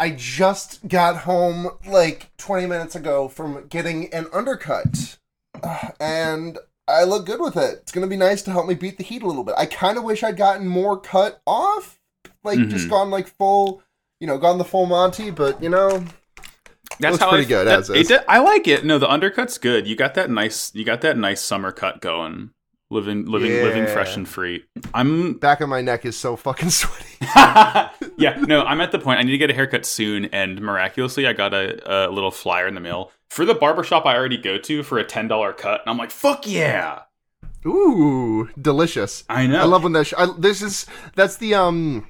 I just got home like 20 minutes ago from getting an undercut. Uh, and I look good with it. It's going to be nice to help me beat the heat a little bit. I kind of wish I'd gotten more cut off. Like, just Mhm. gone like full, you know, gone the full Monty, but you know, That's Looks how pretty I, good, that- as it is. did- I like it. No, the undercut's good. You got that nice. You got that nice summer cut going. Living, living, living fresh and free. I'm. back of my neck is so fucking sweaty. yeah, no, I'm at the point. I need to get a haircut soon, and miraculously, I got a, a little flyer in the mail for the barbershop I already go to for a ten dollar cut, and I'm like, fuck yeah! Ooh, delicious. I know. I love when that. Sh- I, this is that's the um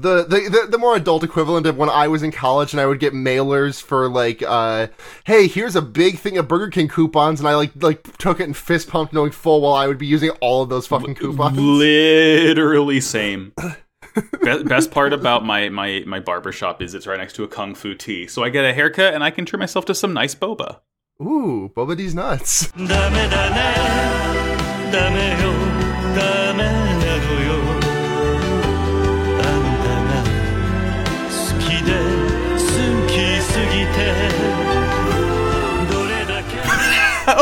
the, the the the more adult equivalent of when I was in college and I would get mailers for like uh hey here's a big thing of Burger King coupons and I like like took it and fist pumped knowing full well I would be using all of those fucking coupons. Literally same. Be- best part about my my my barber shop is it's right next to a kung fu tea, so I get a haircut and I can treat myself to some nice boba. Ooh, Boba these nuts.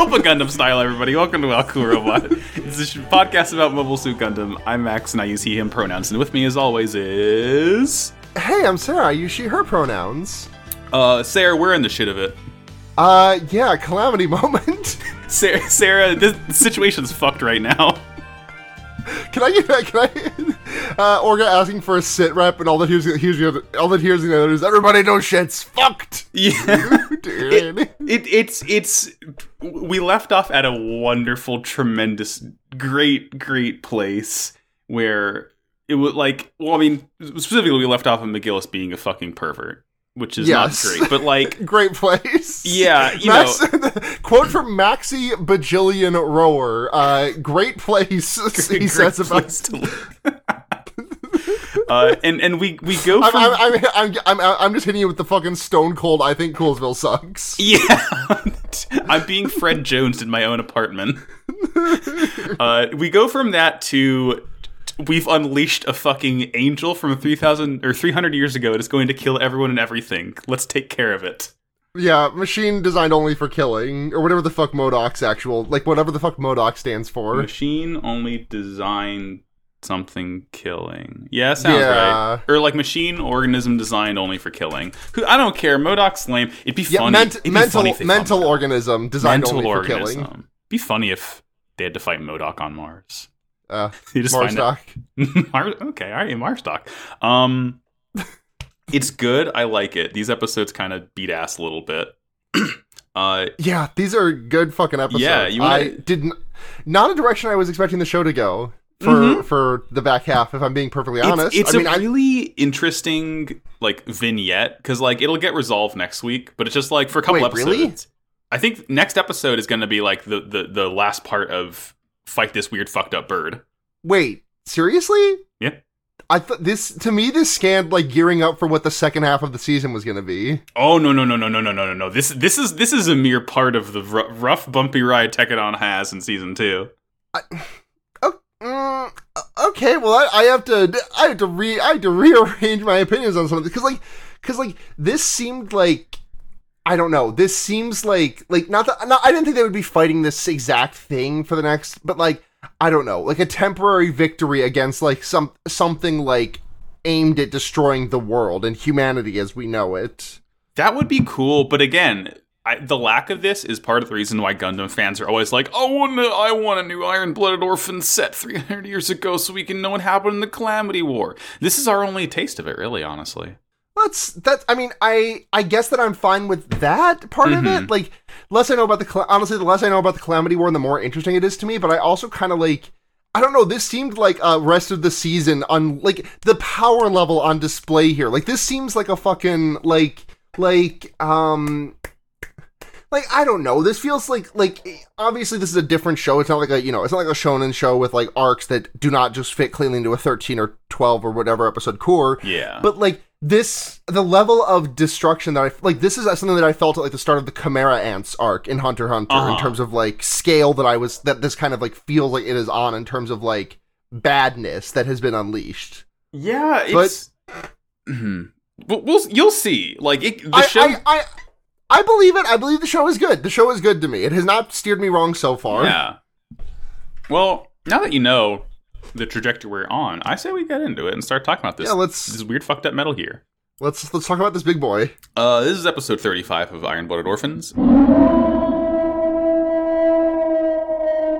Open Gundam style, everybody. Welcome to Cool Robot. it's a podcast about Mobile Suit Gundam. I'm Max, and I use he, him pronouns. And with me, as always, is Hey, I'm Sarah. I use she her pronouns. uh, Sarah. We're in the shit of it. Uh yeah, calamity moment. Sarah, Sarah this situation's fucked right now. Can I get can I uh Orga asking for a sit rep and all that here's here's the other all that here's the other is everybody knows shit's fucked. Yeah. Dude. it, it's it's we left off at a wonderful tremendous great great place where it was like well i mean specifically we left off on mcgillis being a fucking pervert which is Yes. not great but like Great place. Yeah, you Max, quote from Maxi Bajillion Rower. Uh, great place. he great says about. to live. uh, and and we we go I'm, from I'm, I'm, I'm, I'm, I'm just hitting you with the fucking stone cold. I think Coolsville sucks. Yeah, I'm being Fred Jones in my own apartment. Uh, we go from that to we've unleashed a fucking angel from 3000 or 300 years ago. It is going to kill everyone and everything. Let's take care of it. Yeah, machine designed only for killing, or whatever the fuck MODOK's actual, like whatever the fuck MODOK stands for. Machine only designed something killing. Yeah, sounds Yeah. right. Or like machine organism designed only for killing. Who I don't care. MODOK's lame. It'd be Yeah, funny. ment- it'd be mental funny mental organism designed mental only for organism. killing. Be funny if they had to fight MODOK on Mars. Uh, You just Marstock. Mar- okay, all right, Marstock. Um, it's good. I like it. These episodes kind of beat ass a little bit. uh, Yeah, these are good fucking episodes. Yeah, you wanna- I didn't not a direction I was expecting the show to go for for the back half. If I'm being perfectly honest, Mm-hmm. it's, it's I mean, a I, really interesting like vignette because like it'll get resolved next week, but it's just like for a couple Wait, episodes. really? I think next episode is going to be like the, the the last part of fight this weird fucked up bird. wait, seriously? Yeah. I thought this to me this scanned like gearing up for what the second half of the season was going to be. Oh no no no no no no no no no! This this is this is a mere part of the r- rough bumpy ride Tekkadan has in season two. Oh, mm, okay. Well, I, I have to I have to re I have to rearrange my opinions on something because like because like this seemed like I don't know. This seems like like not that not, I didn't think they would be fighting this exact thing for the next, but like I don't know, like a temporary victory against like some something like aimed at destroying the world and humanity as we know it. That would be cool, but again, I, the lack of this is part of the reason why Gundam fans are always like, oh, "I want a, I want a new Iron Blooded Orphan set 300 years ago, so we can know what happened in the Calamity War." This is our only taste of it, really, honestly. That's that's. I mean, I I guess that I'm fine with that part of Mhm. it. Like, less I know about the honestly, the less I know about the Calamity War, the more interesting it is to me. But I also kind of like. I don't know. This seemed like uh, rest of the season on like the power level on display here. Like this seems like a fucking like like um like I don't know. This feels like like obviously this is a different show. It's not like a you know it's not like a shonen show with like arcs that do not just fit cleanly into a thirteen or twelve or whatever episode core. Yeah. But like this, the level of destruction that I like, this is something that I felt at like the start of the Chimera Ants arc in Hunter Hunter Uh-huh. in terms of like scale that I was that this kind of like feels like it is on in terms of like badness that has been unleashed. yeah, but- it's Mhm. We'll, we'll you'll see. Like it, the I, show. I, I, I believe it. I believe the show is good. The show is good to me. It has not steered me wrong so far. yeah. Well, now that you know the trajectory we're on, I say we get into it and start talking about this. Yeah, let's- this weird fucked up Metal Gear. Let's let's talk about this big boy. Uh, this is episode 35 of Iron Blooded Orphans.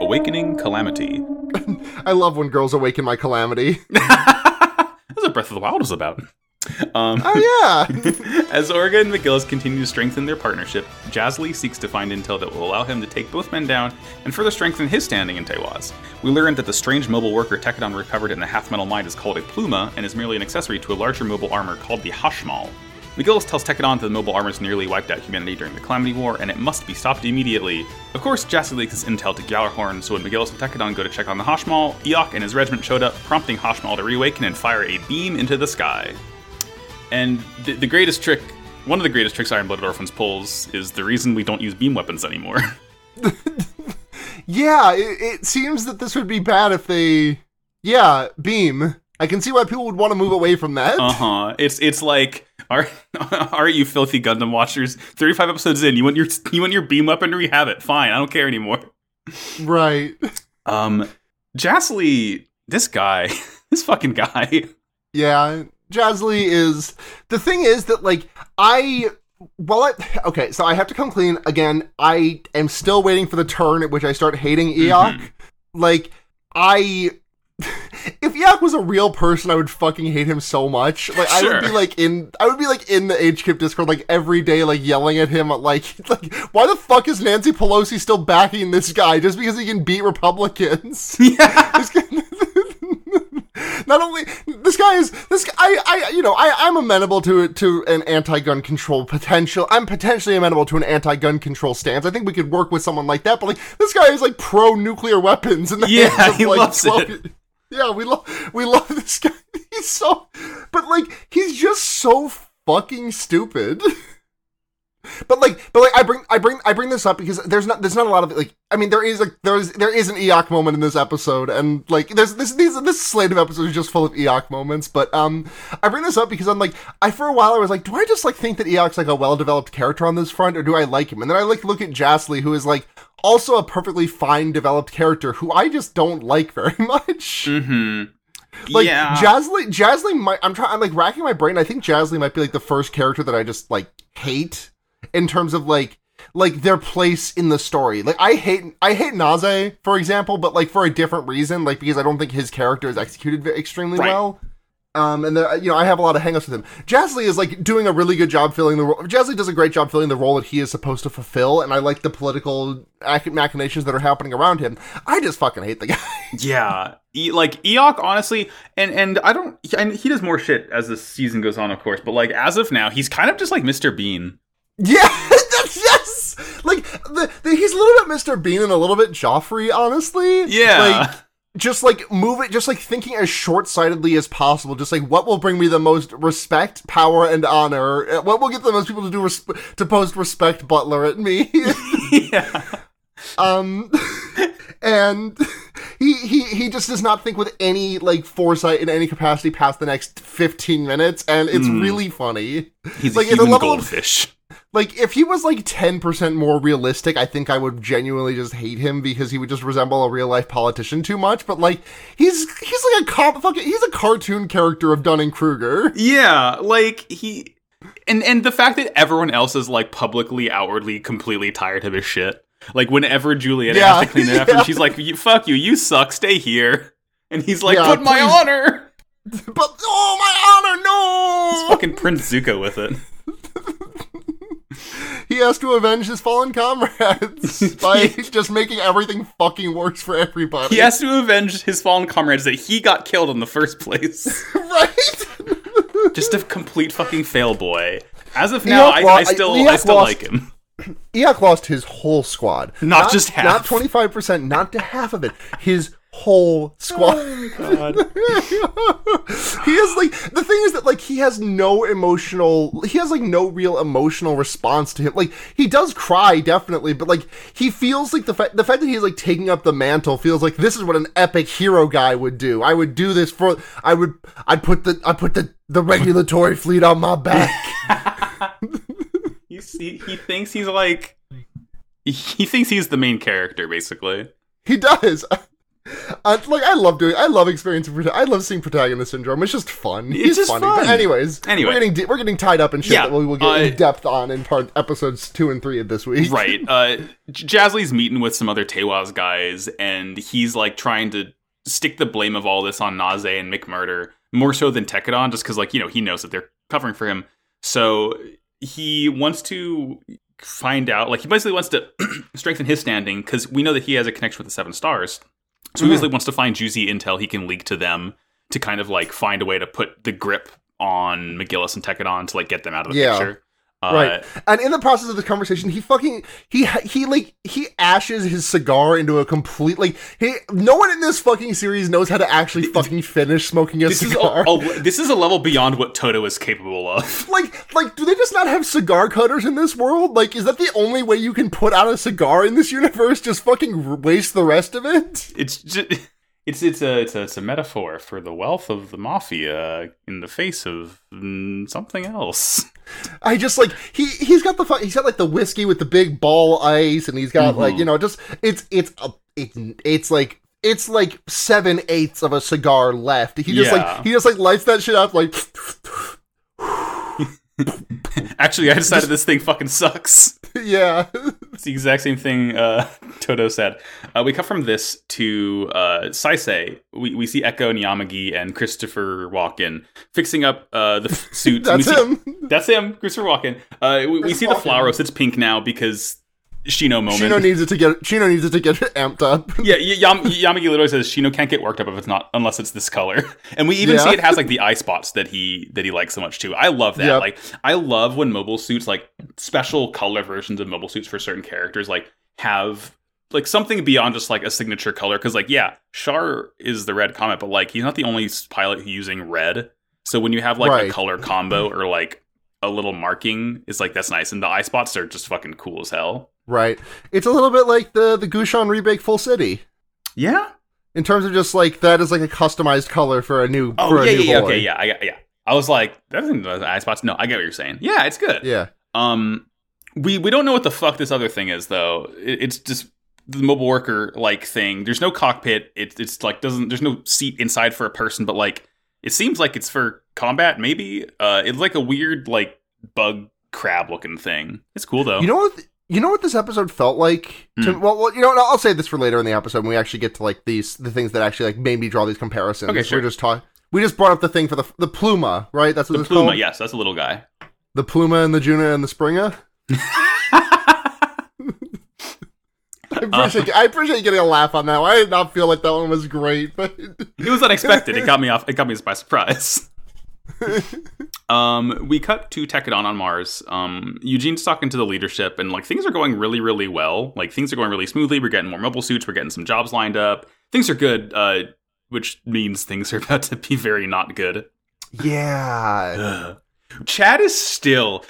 Awakening Calamity. I love when girls awaken my calamity. That's what Breath of the Wild was about. Um, Oh yeah. as Orga and McGillis continue to strengthen their partnership, Jasley seeks to find intel that will allow him to take both men down and further strengthen his standing in Teiwaz. We learn that the strange mobile worker Tekkadan recovered in the half metal mine is called a Pluma and is merely an accessory to a larger mobile armor called the Hashmal. McGillis tells Tekkadan that the mobile armors nearly wiped out humanity during the Calamity War and it must be stopped immediately. Of course, Jasley leaks this intel to Gjallarhorn, so when McGillis and Tekkadan go to check on the Hashmal, Iok and his regiment showed up, prompting Hashmal to reawaken and fire a beam into the sky. And the, the greatest trick, one of the greatest tricks Iron Blooded Orphans pulls, is the reason we don't use beam weapons anymore. Yeah, it, it seems that this would be bad if they. Yeah, beam. I can see why people would want to move away from that. uh huh. It's it's like, are are you filthy Gundam watchers? Thirty five episodes in, you want your you want your beam weaponry? Have it. Fine, I don't care anymore. Right. Um, Jasley, this guy, this fucking guy. Yeah, Jasley is. The thing is that, like, I. Well, I. Okay, so I have to come clean. Again, I am still waiting for the turn at which I start hating mm-hmm. Iok. Like, I. If Iok was a real person, I would fucking hate him so much. Like, I would be like in, I would be like in the HKIP Discord like every day, like yelling at him, like, like, why the fuck is Nancy Pelosi still backing this guy just because he can beat Republicans? Yeah. This guy- not only this guy is this guy, I, I you know I I'm amenable to to an anti-gun control potential. I'm potentially amenable to an anti-gun control stance. I think we could work with someone like that. But like this guy is like pro nuclear weapons and Yeah, of, he like, loves 12 it. Yeah, we love we love this guy. He's so, but like he's just so fucking stupid. But like, but like, I bring, I bring, I bring this up because there's not, there's not a lot of like, I mean, there is like, there is, there is an Iok moment in this episode, and like, there's this, these, this slate of episodes is just full of Iok moments. But um, I bring this up because I'm like, I for a while I was like, do I just like think that Iok's like a well-developed character on this front, or do I like him? And then I like look at Jasley, who is like also a perfectly fine developed character, who I just don't like very much. hmm Like yeah. Jasley, Jasley might. I'm trying. I'm like racking my brain. I think Jasley might be like the first character that I just like hate in terms of like like their place in the story. Like I hate I hate Naze for example, but like for a different reason. Like because I don't think his character is executed extremely Right. well. Um, and you know, I have a lot of hangups with him. Jasley is like doing a really good job filling the role. Jasley does a great job filling the role that he is supposed to fulfill, and I like the political machinations that are happening around him. I just fucking hate the guy. Yeah, e- like Iok, honestly, and and I don't, and he does more shit as the season goes on, of course. But like as of now, he's kind of just like Mr. Bean. Yeah, that's yes. Like the, the he's a little bit Mr. Bean and a little bit Joffrey, honestly. Yeah, Like just like move it, just like thinking as short-sightedly as possible. Just like what will bring me the most respect, power, and honor. Uh, What will get the most people to do resp- to post respect Butler at me. yeah, um, and he he he just does not think with any like foresight in any capacity past the next fifteen minutes, and it's really funny. he's Like, a at a human level goldfish. Like if he was like 10% more realistic, I think I would genuinely just hate him because he would just resemble a real life politician too much, but like he's he's like a cop fucking he's a cartoon character of Dunning-Kruger. Yeah, like he, and and the fact that everyone else is like publicly, outwardly, completely tired of his shit. Like whenever Juliet Yeah, has to clean it up, yeah. and she's like, "You- "Fuck you, you suck, stay here," and he's like, Yeah, "But my honor." But oh my honor, no! Fucking Prince Zuko with it. He has to avenge his fallen comrades by just making everything fucking worse for everybody. He has to avenge his fallen comrades that he got killed in the first place. right? Just a complete fucking fail boy. As of now, I, lo- I still, I Iok still lost- like him. Iok lost his whole squad. Not just half. Not 25%, not to half of it. His whole squad. Oh God. he has like the thing is that like he has no emotional he has like no real emotional response to him. Like he does cry definitely but like he feels like the fact the fact that he's like taking up the mantle feels like this is what an epic hero guy would do. I would do this for i would i'd put the i put the the regulatory fleet on my back. You see he thinks he's like he thinks he's the main character basically. He does Uh, like I love doing, I love experiencing, I love seeing protagonist syndrome. It's just fun. It's He's just funny. fun. But anyways, Anyway. we're getting de- we're getting tied up in shit Yeah, that we will get uh, in depth on in part episodes two and three of this week. right uh J- Jasley's meeting with some other Teiwaz guys and he's like trying to stick the blame of all this on Naze and McMurdo more so than Tekkadan just because like you know he knows that they're covering for him so he wants to find out like he basically wants to strengthen his standing because we know that he has a connection with the seven stars so he Mhm. basically wants to find juicy intel he can leak to them to kind of like find a way to put the grip on McGillis and Tekkadan to like get them out of the Yeah. picture uh, Right. And in the process of the conversation, he fucking he he like he ashes his cigar into a complete like he no one in this fucking series knows how to actually fucking finish smoking a this is cigar. a, a- this is a level beyond what Toto is capable of. like like do they just not have cigar cutters in this world? Like is that the only way you can put out a cigar in this universe? Just fucking waste the rest of it? It's just, it's it's a it's a, it's a metaphor for the wealth of the mafia in the face of mm, something else. I just like he he's got the he's got like the whiskey with the big ball ice, and he's got like Mhm. you know just it's it's a, it's it's like it's like seven eighths of a cigar left. He just Yeah. like he just like lights that shit up like Actually, I decided this thing fucking sucks. yeah It's the exact same thing uh, Toto said. Uh, we cut from this to uh, Saisei. We, we see Echo and Yamagi and Christopher Walken fixing up uh, the f- suits. that's see- him. That's him, Christopher Walken. Uh, we, we see the flower. It's pink now because Shino moment. Shino needs it to get Shino needs it to get amped up. Yeah, Yam- Yamagi literally says Shino can't get worked up if it's not unless it's this color. And we even Yeah. see it has like the eye spots that he that he likes so much too. I love that. Yep. Like I love when mobile suits like special color versions of mobile suits for certain characters like have like something beyond just like a signature color cuz like yeah, Char is the red comet but like he's not the only pilot who's using red. So when you have like Right. a color combo or like a little marking, is like that's nice and the eye spots are just fucking cool as hell. Right. It's a little bit like the the Gusion Rebake Full City. Yeah. In terms of just like that is like a customized color for a new Oh for a yeah, new yeah, boy. okay, yeah, I yeah. I was like, that doesn't the eye spots. No, I get what you're saying. Yeah, it's good. Yeah. Um, we we don't know what the fuck this other thing is though. It, it's just the mobile worker like thing. There's no cockpit. It's it's like doesn't. There's no seat inside for a person, but like it seems like it's for combat. Maybe. Uh, it's like a weird like bug crab looking thing. It's cool though. You know what? You know what this episode felt like? To, Hmm. well, well, you know, what, I'll say this for later in the episode when we actually get to like these the things that actually like made me draw these comparisons. Okay, sure. We're just talk. We just brought up the thing for the the pluma, right? That's what the pluma, called. yes, that's a little guy. The pluma and the Juna and the Springer. I appreciate I appreciate you getting a laugh on that. one. I did not feel like that one was great, but It was unexpected. it got me off. It got me by surprise. um, we cut to Tekkadan on Mars. Um, Eugene's talking to the leadership, and like things are going really, really well. Like things are going really smoothly. We're getting more mobile suits. We're getting some jobs lined up. Things are good. Uh, which means things are about to be very not good. yeah, Chad is still.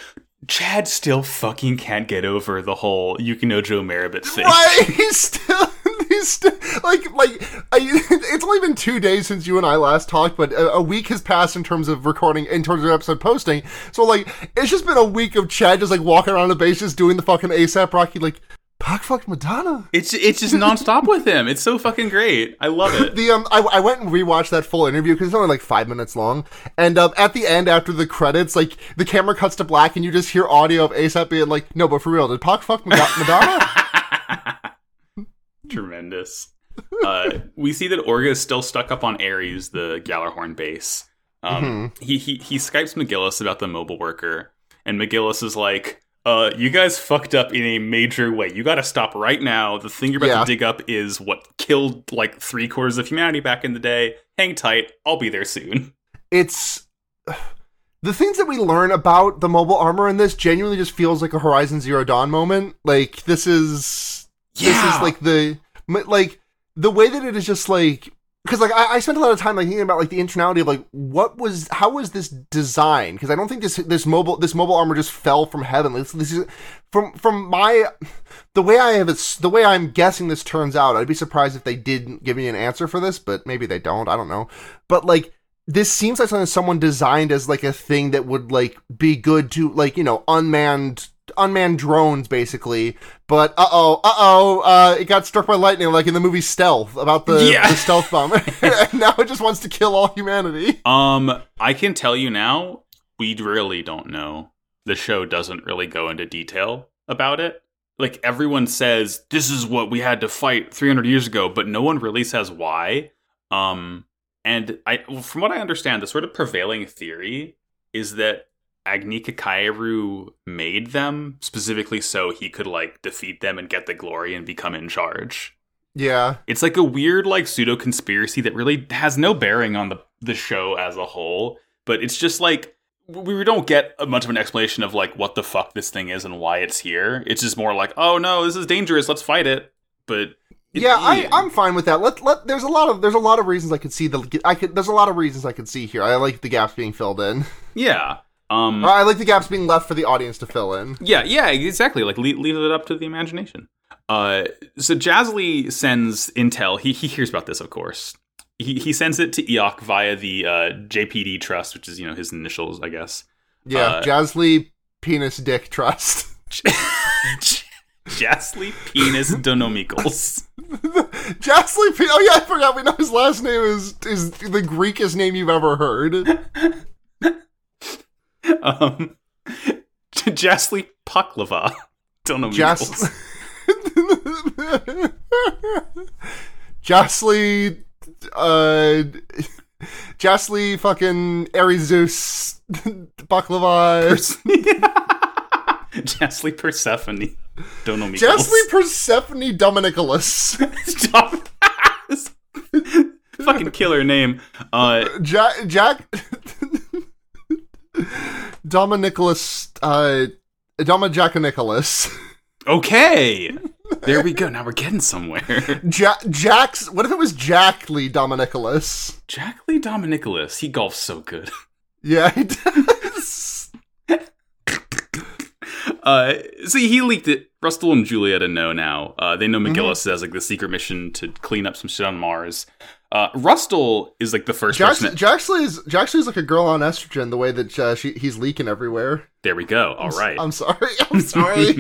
Chad still fucking can't get over the whole Yukino Joe Merribit thing. right. He's still he's still like like I, it's only been two days since you and I last talked, but a, a week has passed in terms of recording, in terms of episode posting. So like, it's just been a week of Chad just like walking around the base, just doing the fucking ASAP Rocky like. Pac fucked Madonna. It's it's just nonstop with him. It's so fucking great. I love it. The um, I, I went and rewatched that full interview because it's only like five minutes long, and um, at the end after the credits, like the camera cuts to black and you just hear audio of ASAP being like, "No, but for real, did Pac fuck Mad- Madonna?" Tremendous. Uh, we see that Orga is still stuck up on Ares, the Gjallarhorn base. Um, he, he he skypes McGillis about the mobile worker, and McGillis is like, "Uh, you guys fucked up in a major way. You got to stop right now. The thing you're about Yeah. to dig up is what killed like three quarters of humanity back in the day. Hang tight. I'll be there soon." it's the things that we learn about the mobile armor in this genuinely just feels like a Horizon Zero Dawn moment. Like this is yeah. this is like the like the way that it is just like because like I, I spent a lot of time like thinking about like the internality of like what was how was this designed because I don't think this this mobile this mobile armor just fell from heaven. This, this is from from my the way I have it the way I'm guessing this turns out. I'd be surprised if they didn't give me an answer for this, but maybe they don't. I don't know. But like this seems like something someone designed as like a thing that would like be good to like you know unmanned unmanned drones basically but uh-oh uh-oh uh it got struck by lightning like in the movie stealth about the, Yeah. the stealth bomber. and now it just wants to kill all humanity Um, I can tell you now, we really don't know. The show doesn't really go into detail about it. Like everyone says, this is what we had to fight 300 years ago, but no one really says why. Um, and I, from what I understand, the sort of prevailing theory is that Agnika Kaieru made them specifically so he could like defeat them and get the glory and become in charge. yeah It's like a weird like pseudo conspiracy that really has no bearing on the the show as a whole, but it's just like we don't get much of an explanation of like what the fuck this thing is and why it's here. It's just more like, oh no, this is dangerous. Let's fight it. But it- yeah I, i'm fine with that let let there's a lot of there's a lot of reasons i could see the i could there's a lot of reasons i could see here i like the gaps being filled in yeah, um, i like the gaps being left for the audience to fill in yeah, yeah, exactly. Like leave, leave it up to the imagination. Uh, so Jasley sends intel. He he hears about this, of course. He he sends it to Iok via the uh, JPD Trust, which is you know his initials, I guess. yeah Uh, jazzly penis dick trust Jasley Penis Donomikos. Jasley P. Oh yeah, I forgot. We know his last name is is the Greekest name you've ever heard. Um, Jasley Paklava Donomikos. Jas. Jasley. Uh. Jasley fucking Arizeus Baklava. Jasley Persephone Donomikos. Jasley Persephone Dominicolas. Stop. Fucking killer name. Uh, Ja- Jack. Dominicolas. Uh. Doma Nicholas. okay. There we go. Now we're getting somewhere. Ja- Jack's. What if it was Jack Lee Dominicolas? Jack Lee Dominicolas. He golfs so good. Yeah, he does. Uh, so he leaked it. Rustal and Julieta know now. Uh, they know Mm-hmm. McGillis has like the secret mission to clean up some shit on Mars. Uh, Rustal is like the first Jax- person. That, Jaxley is Jaxley is like a girl on estrogen. The way that uh, she, he's leaking everywhere. there we go. All right. I'm sorry. I'm sorry.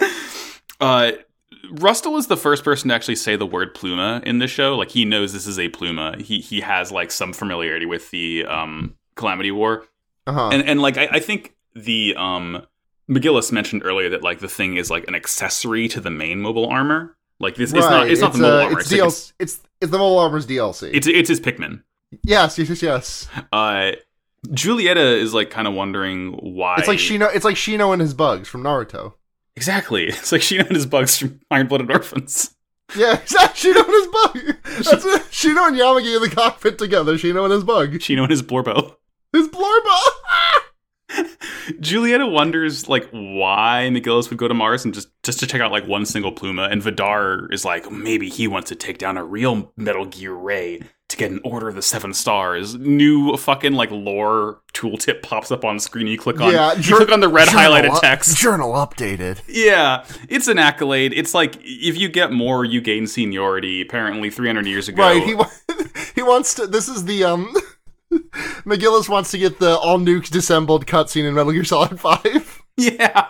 uh, Rustal is the first person to actually say the word pluma in the show. Like he knows this is a pluma. He he has like some familiarity with the um, Calamity War. uh-huh. and and like I, I think the um McGillis mentioned earlier that like the thing is like an accessory to the main mobile armor. Like this, it's not it's not the mobile uh, armor. It's, It's, DLC, it's, it's the mobile armor's DLC. it's, it's his Pikmin. yes, yes, yes, yes. Uh, Julieta is like kind of wondering why. It's like Shino. It's like Shino and his bugs from Naruto. exactly. It's like Shino and his bugs from Iron Blooded Orphans. Yeah, exactly. Shino and his bug. That's. Shino and Yamagi in the cockpit together. Shino and his bug. Shino and his Blorbo. His blorba. Julieta wonders like why McGillis would go to Mars and just just to check out like one single Pluma, and Vidar is like maybe he wants to take down a real Metal Gear Ray to get an Order of the Seven Stars. New fucking like lore tooltip pops up on screen. You click on yeah, you click on the red highlighted up- text. Journal updated. Yeah, it's an accolade. It's like if you get more, you gain seniority. Apparently, 300 years ago, Right. He he wants to. This is the um. McGillis wants to get the all nukes disassembled cutscene in Metal Gear Solid Five. Yeah.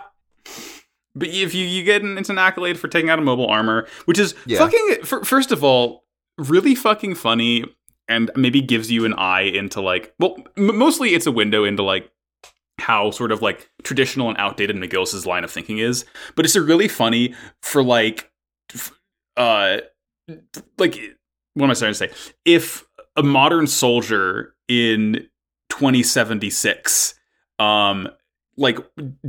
But if you, you get an, it's an accolade for taking out a mobile armor, which is Yeah. fucking, for, first of all, really fucking funny and maybe gives you an eye into like, well, m- mostly it's a window into like how sort of like traditional and outdated McGillis's line of thinking is. But it's a really funny for like, uh, like, what am I starting to say? If a modern soldier in 2076, um, like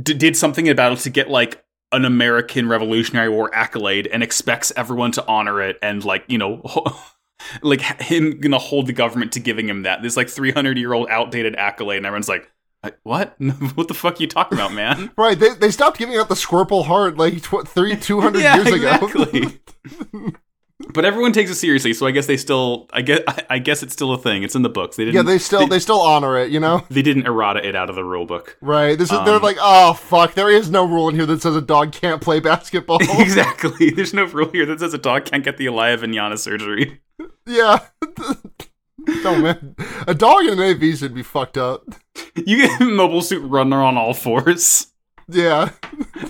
d- did something in battle to get like an American Revolutionary War accolade and expects everyone to honor it and like you know like him gonna hold the government to giving him that this like 300 year old outdated accolade and everyone's like "I- what what the fuck are you talking about man Right. They, they stopped giving out the Squirple Heart like tw- three two hundred Yeah, years ago. But everyone takes it seriously, so I guess they still. I guess. I guess it's still a thing. It's in the books. They didn't. Yeah, they still they still honor it, you know? they didn't errata it out of the rule book. Right. This is they're Um, like, oh fuck, there is no rule in here that says a dog can't play basketball. exactly. There's no rule here that says a dog can't get the Alaya-Vijnana surgery. yeah. oh man. A dog in an AV should be fucked up. You get mobile suit runner on all fours. Yeah.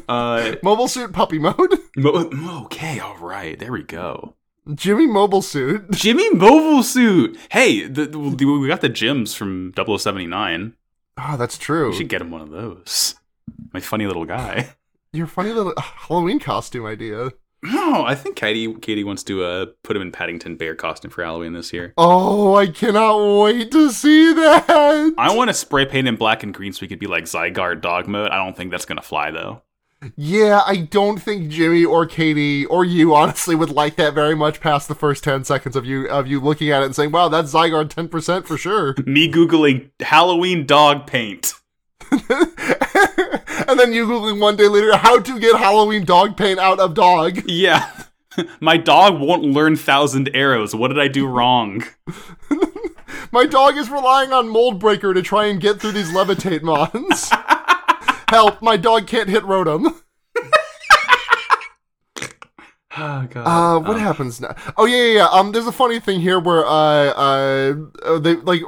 Uh, Mobile suit puppy mode. mo- okay, all right, there we go. Jimmy mobile suit. Jimmy Mobile Suit. Hey, the, the- we got the gems from 0079. Oh, that's true. We should get him one of those. My funny little guy. Your funny little uh, Halloween costume idea. No, I think Katie Katie wants to uh, put him in Paddington Bear costume for Halloween this year. Oh, I cannot wait to see that. I want to spray paint in black and green so he could be like Zygarde dog mode. I don't think that's gonna fly though. Yeah, I don't think Jimmy or Katie or you honestly would like that very much past the first 10 seconds of you of you looking at it and saying, "Wow, that's Zygarde 10% for sure." Me googling Halloween dog paint. and then you googling one day later how to get Halloween dog paint out of dog. Yeah. My dog won't learn thousand arrows. What did I do wrong? My dog is relying on Mold Breaker to try and get through these levitate mons. Help, my dog can't hit Rotom. Oh god. Uh, what happens now? Oh yeah, yeah, yeah. Um, there's a funny thing here where uh, uh, uh, they like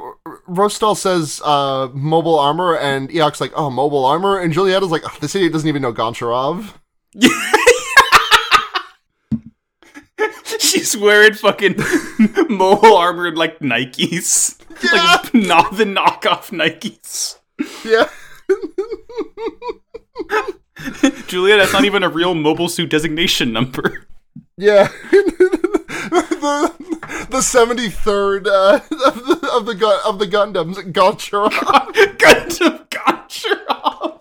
Rustal says uh mobile armor, and Iok's like, oh, mobile armor, and Julieta's like, oh, this idiot doesn't even know Goncharov. She's wearing fucking mobile armored like Nikes. Like not the knockoff Nikes. Yeah, Julia, that's not even a real mobile suit designation number. yeah. the the seventy third uh, of the of the gun of the Gundams, Goncharov. Gundam Goncharov.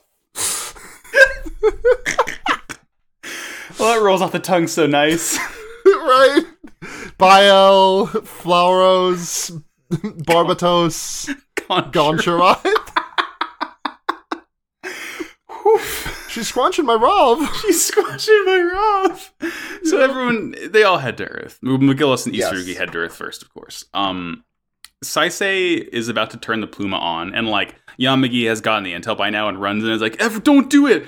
well, that rolls off the tongue so nice. right? Biel, Flauros, Barbatos, Goncharov. She's scrunching my Rov. She's squashing my Roth. So everyone, they all head to Earth. McGillis and Yes. Isurugi head to Earth first, of course. Um, Saisei is about to turn the Pluma on, and like Yamagi has gotten the intel by now and runs and is like, "Ever, don't do it!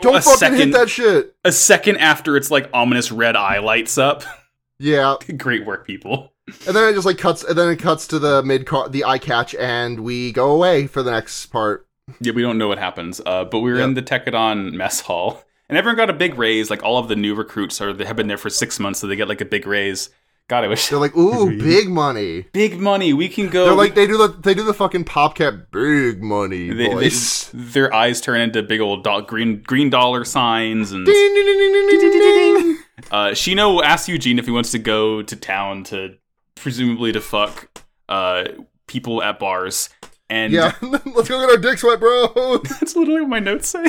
Don't a fucking second, hit that shit. A second after, it's like ominous red eye lights up. Yeah, Great work, people. and then it just like cuts, and then it cuts to the mid car, the eye catch, and we go away for the next part. Yeah, we don't know what happens, uh, but we were Yep. in the Tekkadan mess hall, and everyone got a big raise. Like all of the new recruits are, they have been there for six months, so they get like a big raise. God, I wish They're like, ooh, big money. big money. We can go. They're like, they do the they do the fucking popcat big money they, they- their eyes turn into big old do- green green dollar signs, and ding, ding, ding. uh, Shino asks Eugene if he wants to go to town to presumably to fuck uh, people at bars, and Yeah, let's go get our dicks wet, bro. That's literally what my notes say.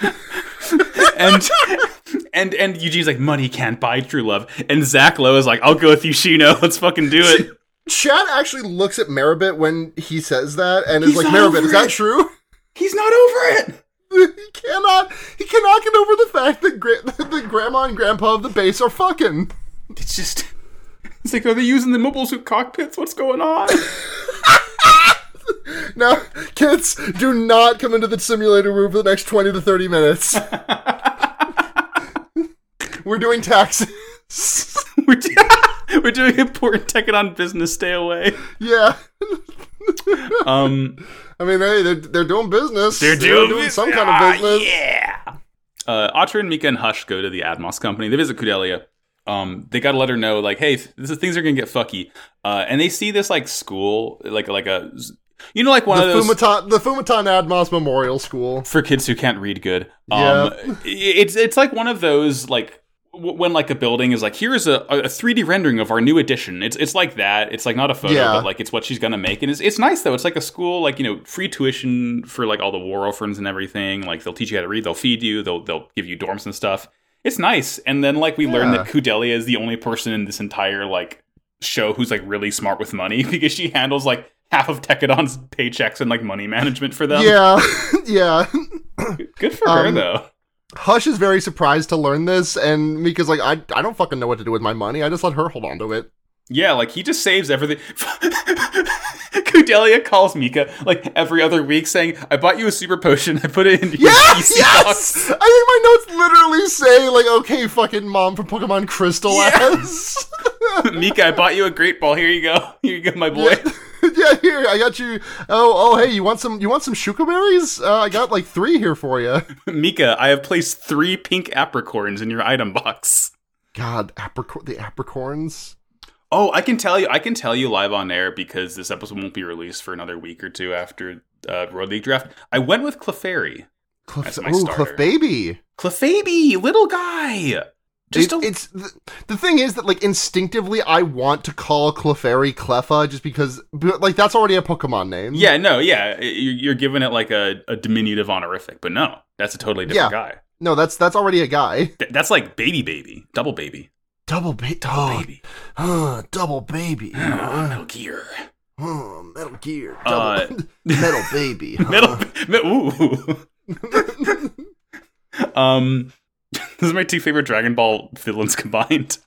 and and and Eugene's like, money can't buy true love. And Zack Lowe is like, I'll go with you, Shino. Let's fucking do it. Chad actually looks at Merribit when he says that and is like, Merribit, is that it." true? He's not over it. he cannot he cannot get over the fact that gra- the grandma and grandpa of the base are fucking. It's just it's like, are they using the mobile suit cockpits? What's going on? Now, kids, do not come into the simulator room for the next 20 to 30 minutes. We're doing taxes. we're, do- we're doing important Tekkadan business. Stay away. yeah. Um, I mean, hey, they're, they're doing business. they're doing, doing some kind Ah, of business. Yeah. Uh, Atra and Mika and Hush go to the Admos company. They visit Kudelia. Um, they gotta let her know, like, hey, this is, things are gonna get fucky. Uh, and they see this like school, like like a, you know, like one The of those the Fumitan Admos Memorial School. for kids who can't read good. Yeah. Um, it's it's like one of those like w- when like a building is like here's a, a 3D rendering of our new edition. It's it's like that. It's like not a photo, Yeah. but like it's what she's gonna make, and it's it's nice though. It's like a school, like you know, free tuition for like all the war orphans and everything. Like they'll teach you how to read, they'll feed you, they'll they'll give you dorms and stuff. It's nice, and then like we learn that Kudelia is the only person in this entire like show who's like really smart with money because she handles like half of Tekkadan's paychecks and like money management for them. Yeah, yeah. Good for her Um, though. Hush is very surprised to learn this, and Mika's like, I, I don't fucking know what to do with my money. I just let her hold on to it. Yeah, like he just saves everything. Kudelia calls Mika like every other week saying, I bought you a super potion, I put it in your Yes, yes. box. I think my notes literally say like, okay, fucking mom from Pokemon Crystal has. Mika, I bought you a great ball. Here you go. Here you go, my boy. yeah, here I got you. Oh, oh, hey, you want some? You want some Shuca berries? Uh, I got like three here for you. Mika, I have placed three pink apricorns in your item box. God, apricor- the apricorns. Oh, I can tell you, I can tell you live on air because this episode won't be released for another week or two after uh, Road League draft. I went with Clefairy. Cliff, my ooh, starter. Cliff Baby. Clefairy, little guy. Just It- a, it's the, the thing is that like instinctively I want to call Clefairy Cleffa just because like that's already a Pokemon name. yeah, no, yeah. You're, giving it like a, a diminutive honorific, but no, that's a totally different guy. No, that's that's already a guy. Th- that's like baby, baby, double baby, Double ba- double oh, baby, huh, double baby. Huh, Metal Gear, huh, Metal Gear. Uh, Double Metal Baby. metal, me- ooh. um, those are my two favorite Dragon Ball villains combined.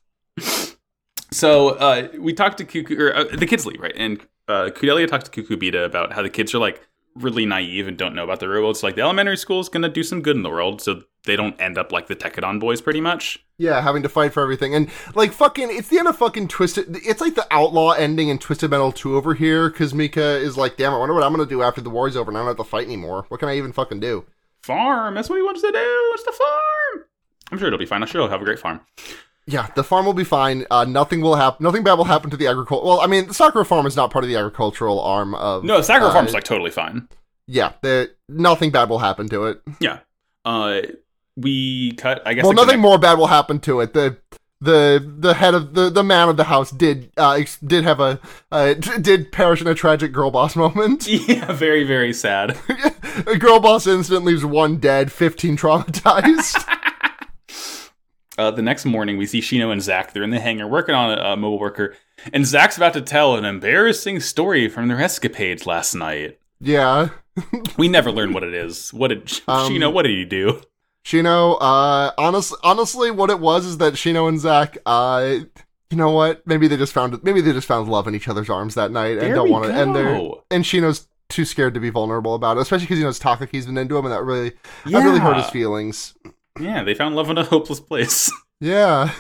So uh, we talked to Cuckoo, or uh, the kids leave, right? And uh, Kudelia talked to Kukubita about how the kids are like really naive and don't know about the real world. So like the elementary school is gonna do some good in the world, so they don't end up like the Tekkadan boys, pretty much. Yeah, having to fight for everything. And, like, fucking, it's the end of fucking Twisted. It's like the Outlaw ending in Twisted Metal 2 over here, because Mika is like, damn, I wonder what I'm going to do after the war's over and I don't have to fight anymore. What can I even fucking do? Farm. That's what he wants to do. Wants to farm. I'm sure it'll be fine. I'm sure he'll have a great farm. Yeah, the farm will be fine. Uh, nothing will happen. Nothing bad will happen to the agriculture. Well, I mean, the Sakura farm is not part of the agricultural arm of. No, the Sakura uh, Farm's like totally fine. Yeah, nothing bad will happen to it. Yeah. Uh, we cut. I guess. well, like, nothing next- more bad will happen to it. The the the head of the the man of the house did uh ex- did have a uh, d- did perish in a tragic girl boss moment. Yeah, very very sad. a girl boss incident leaves one dead, fifteen traumatized. Uh, the next morning, we see Shino and Zack. They're in the hangar working on a, a mobile worker, and Zack's about to tell an embarrassing story from their escapades last night. yeah, We never learn what it is. What did Um, Shino? What did he do? Shino. Uh, honest, honestly, what it was is that Shino and Zach. Uh, you know what? Maybe they just found maybe they just found love in each other's arms that night and There don't want to. And they're and Shino's too scared to be vulnerable about it, especially because he knows Takaki's been into him, and that really that really hurt his feelings. Yeah, they found love in a hopeless place. Yeah.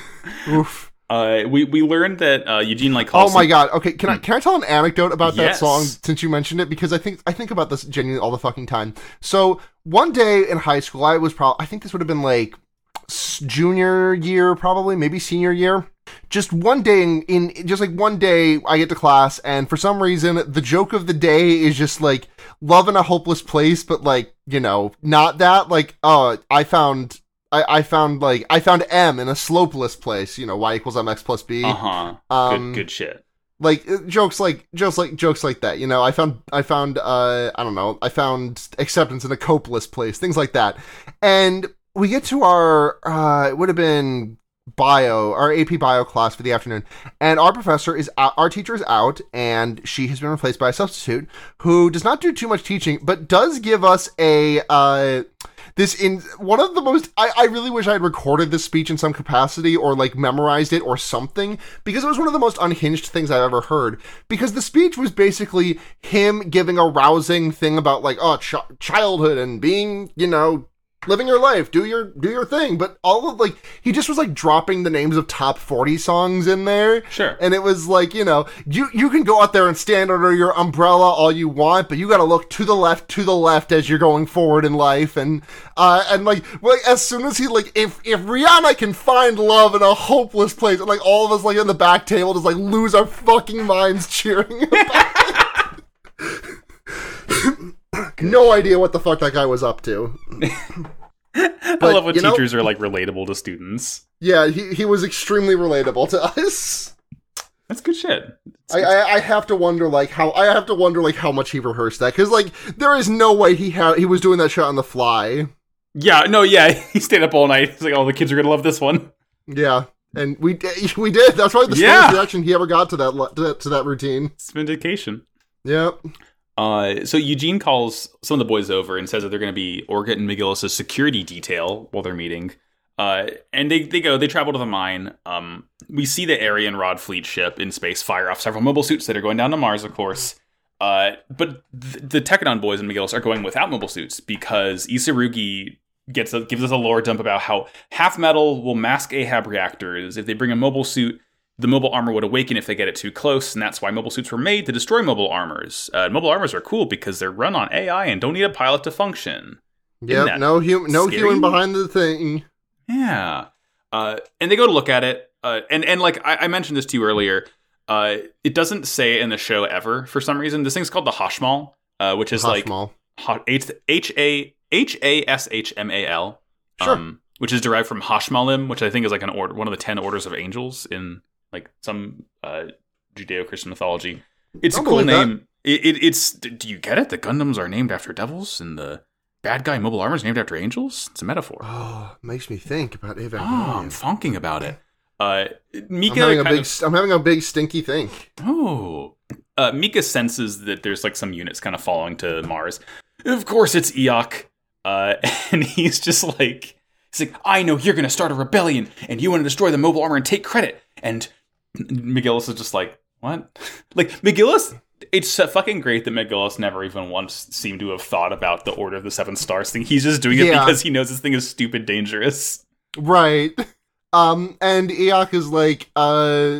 Oof. Uh, we we learned that uh, Eugene like calls Oh my god. Okay, can I can I tell an anecdote about that Yes. song since you mentioned it because I think I think about this genuinely all the fucking time. So, one day in high school, I was probably I think this would have been like junior year probably, maybe senior year. Just one day in, in just like one day I get to class and for some reason the joke of the day is just like love in a hopeless place but like, you know, not that like oh, I found I, I found like I found M in a slopeless place, you know, y equals mx plus b. Uh huh. Um, good good shit. like uh, jokes like jokes like jokes like that you know i found i found uh i don't know i found acceptance in a copeless place things like that and we get to our uh it would have been bio our ap bio class for the afternoon and our professor is out, our teacher is out and she has been replaced by a substitute who does not do too much teaching but does give us a uh this in one of the most I, I really wish I had recorded this speech in some capacity or like memorized it or something because it was one of the most unhinged things I've ever heard. Because the speech was basically him giving a rousing thing about like oh ch- childhood and being you know living your life do your do your thing but all of like he just was like dropping the names of top 40 songs in there Sure. and it was like you know you you can go out there and stand under your umbrella all you want but you got to look to the left to the left as you're going forward in life and uh and like like as soon as he like if if rihanna can find love in a hopeless place and like all of us like in the back table just like lose our fucking minds cheering about it. no idea what the fuck that guy was up to I but, love when you know- teachers are like relatable to students. yeah he, he was extremely relatable to us That's good shit. It's I, good- I I have to wonder like how I have to wonder like how much he rehearsed that because like there is no way he had he was doing that shot on the fly. yeah, no, yeah. He stayed up all night. He's like, oh, the kids are gonna love this one. Yeah, and we we did. That's probably the Yeah. slowest reaction he ever got to that to that, to that routine. It's vindication. Yep. Uh, so Eugene calls some of the boys over and says that they're going to be Orgut and McGillis' security detail while they're meeting. Uh, and they, they go, they travel to the mine. Um, we see the Arianrhod fleet ship in space fire off several mobile suits that are going down to Mars, of course. Uh, but th- the Tekkadan boys and McGillis are going without mobile suits because Isurugi gets a, gives us a lore dump about how half metal will mask Ahab reactors. If they bring a mobile suit, the mobile armor would awaken if they get it too close, and that's why mobile suits were made to destroy mobile armors. Uh, mobile armors are cool because they're run on AI and don't need a pilot to function. Yep, that no human, no scary? human behind the thing. Yeah. Uh, and they go to look at it, uh, and and like I, I mentioned this to you earlier, uh, it doesn't say in the show ever for some reason. This thing's called the Hashmal, uh, which is like Hashmal. Ha- H A H A S H M A L, Sure. um, which is derived from Hashmalim, which I think is like an order, one of the ten orders of angels in like some uh, Judeo-Christian mythology. It's I'll a cool name. It, it, it's do you get it? The Gundams are named after devils, and the bad guy mobile armor is named after angels. It's a metaphor. Oh, makes me think about Evangelion. Oh, I'm funking about it. Uh, Mika I'm having a big, of- I'm having a big stinky think. oh, uh, Mika senses that there's like some units kind of falling to Mars. Of course, it's Iok, uh, and he's just like, he's like, I know you're gonna start a rebellion, and you want to destroy the mobile armor and take credit. And McGillis is just like, what? like McGillis. It's fucking great that McGillis never even once seemed to have thought about the Order of the Seven Stars thing. He's just doing it Yeah. because he knows this thing is stupid dangerous. Right. Um, and Iok is like, uh,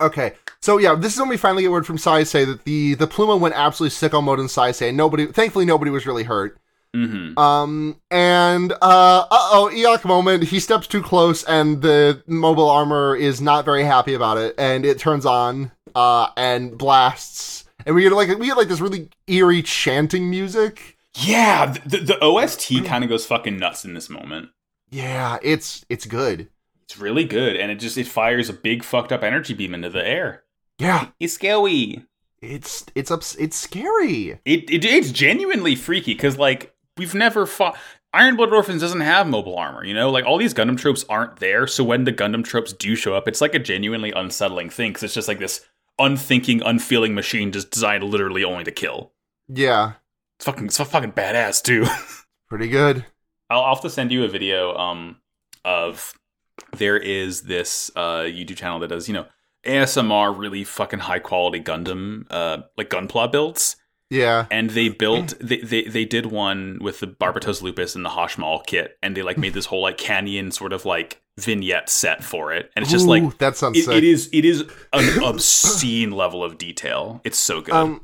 okay. So yeah, this is when we finally get word from Saisei that the the Pluma went absolutely sicko mode in Saisei. and Nobody, thankfully, nobody was really hurt. Hmm Um, and uh, uh oh, Iok moment. He steps too close, and the mobile armor is not very happy about it, and it turns on, uh, and blasts, and we get like we get like this really eerie chanting music. Yeah, the, the OST kind of goes fucking nuts in this moment. Yeah, it's it's good. It's really good, and it just it fires a big fucked up energy beam into the air. Yeah, It's scary. it's it's ups- it's scary. It, it it's genuinely freaky because like we've never fought. Iron Blood Orphans doesn't have mobile armor, you know. Like all these Gundam tropes aren't there, so when the Gundam tropes do show up, it's like a genuinely unsettling thing because it's just like this unthinking, unfeeling machine just designed literally only to kill. Yeah, It's fucking it's fucking badass too. pretty good. I'll, I'll have to send you a video um of there is this uh YouTube channel that does you know ASMR really fucking high quality Gundam uh like Gunpla builds Yeah, and they built they, they they did one with the Barbatos Lupus and the Hashmal kit and they like made this whole like canyon sort of like vignette set for it and it's just like Ooh, that sounds it, it is it is an obscene level of detail. It's so good. Um.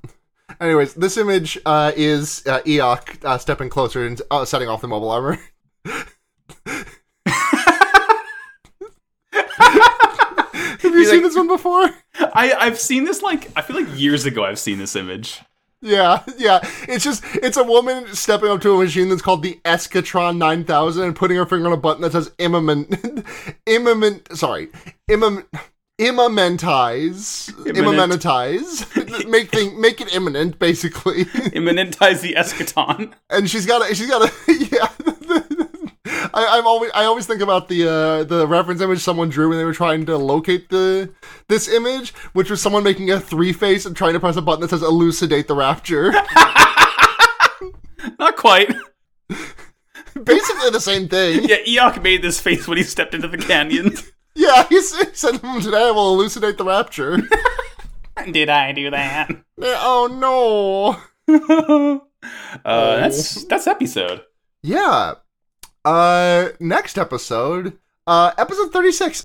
Anyways, this image uh, is uh, Iok uh, stepping closer and uh, setting off the mobile armor. Have you seen like- this one before? I I've seen this like I feel like years ago I've seen this image. Yeah, yeah. It's just it's a woman stepping up to a machine that's called the Escatron 9000 and putting her finger on a button that says imminent, imminent. Sorry, imminent. Immamentize, make thing, make it imminent, basically. Imminentize the eschaton. and she's got a, she's got a, yeah. I, I'm always, I always think about the, uh, the reference image someone drew when they were trying to locate the, this image, which was someone making a three face and trying to press a button that says elucidate the rapture. Not quite. Basically the same thing. Yeah, Iok made this face when he stepped into the canyon. Yeah, he he said "Hmm, today I will elucidate the rapture. Did I do that? oh no. Uh, that's that's episode. Yeah. Uh next episode, uh episode 36.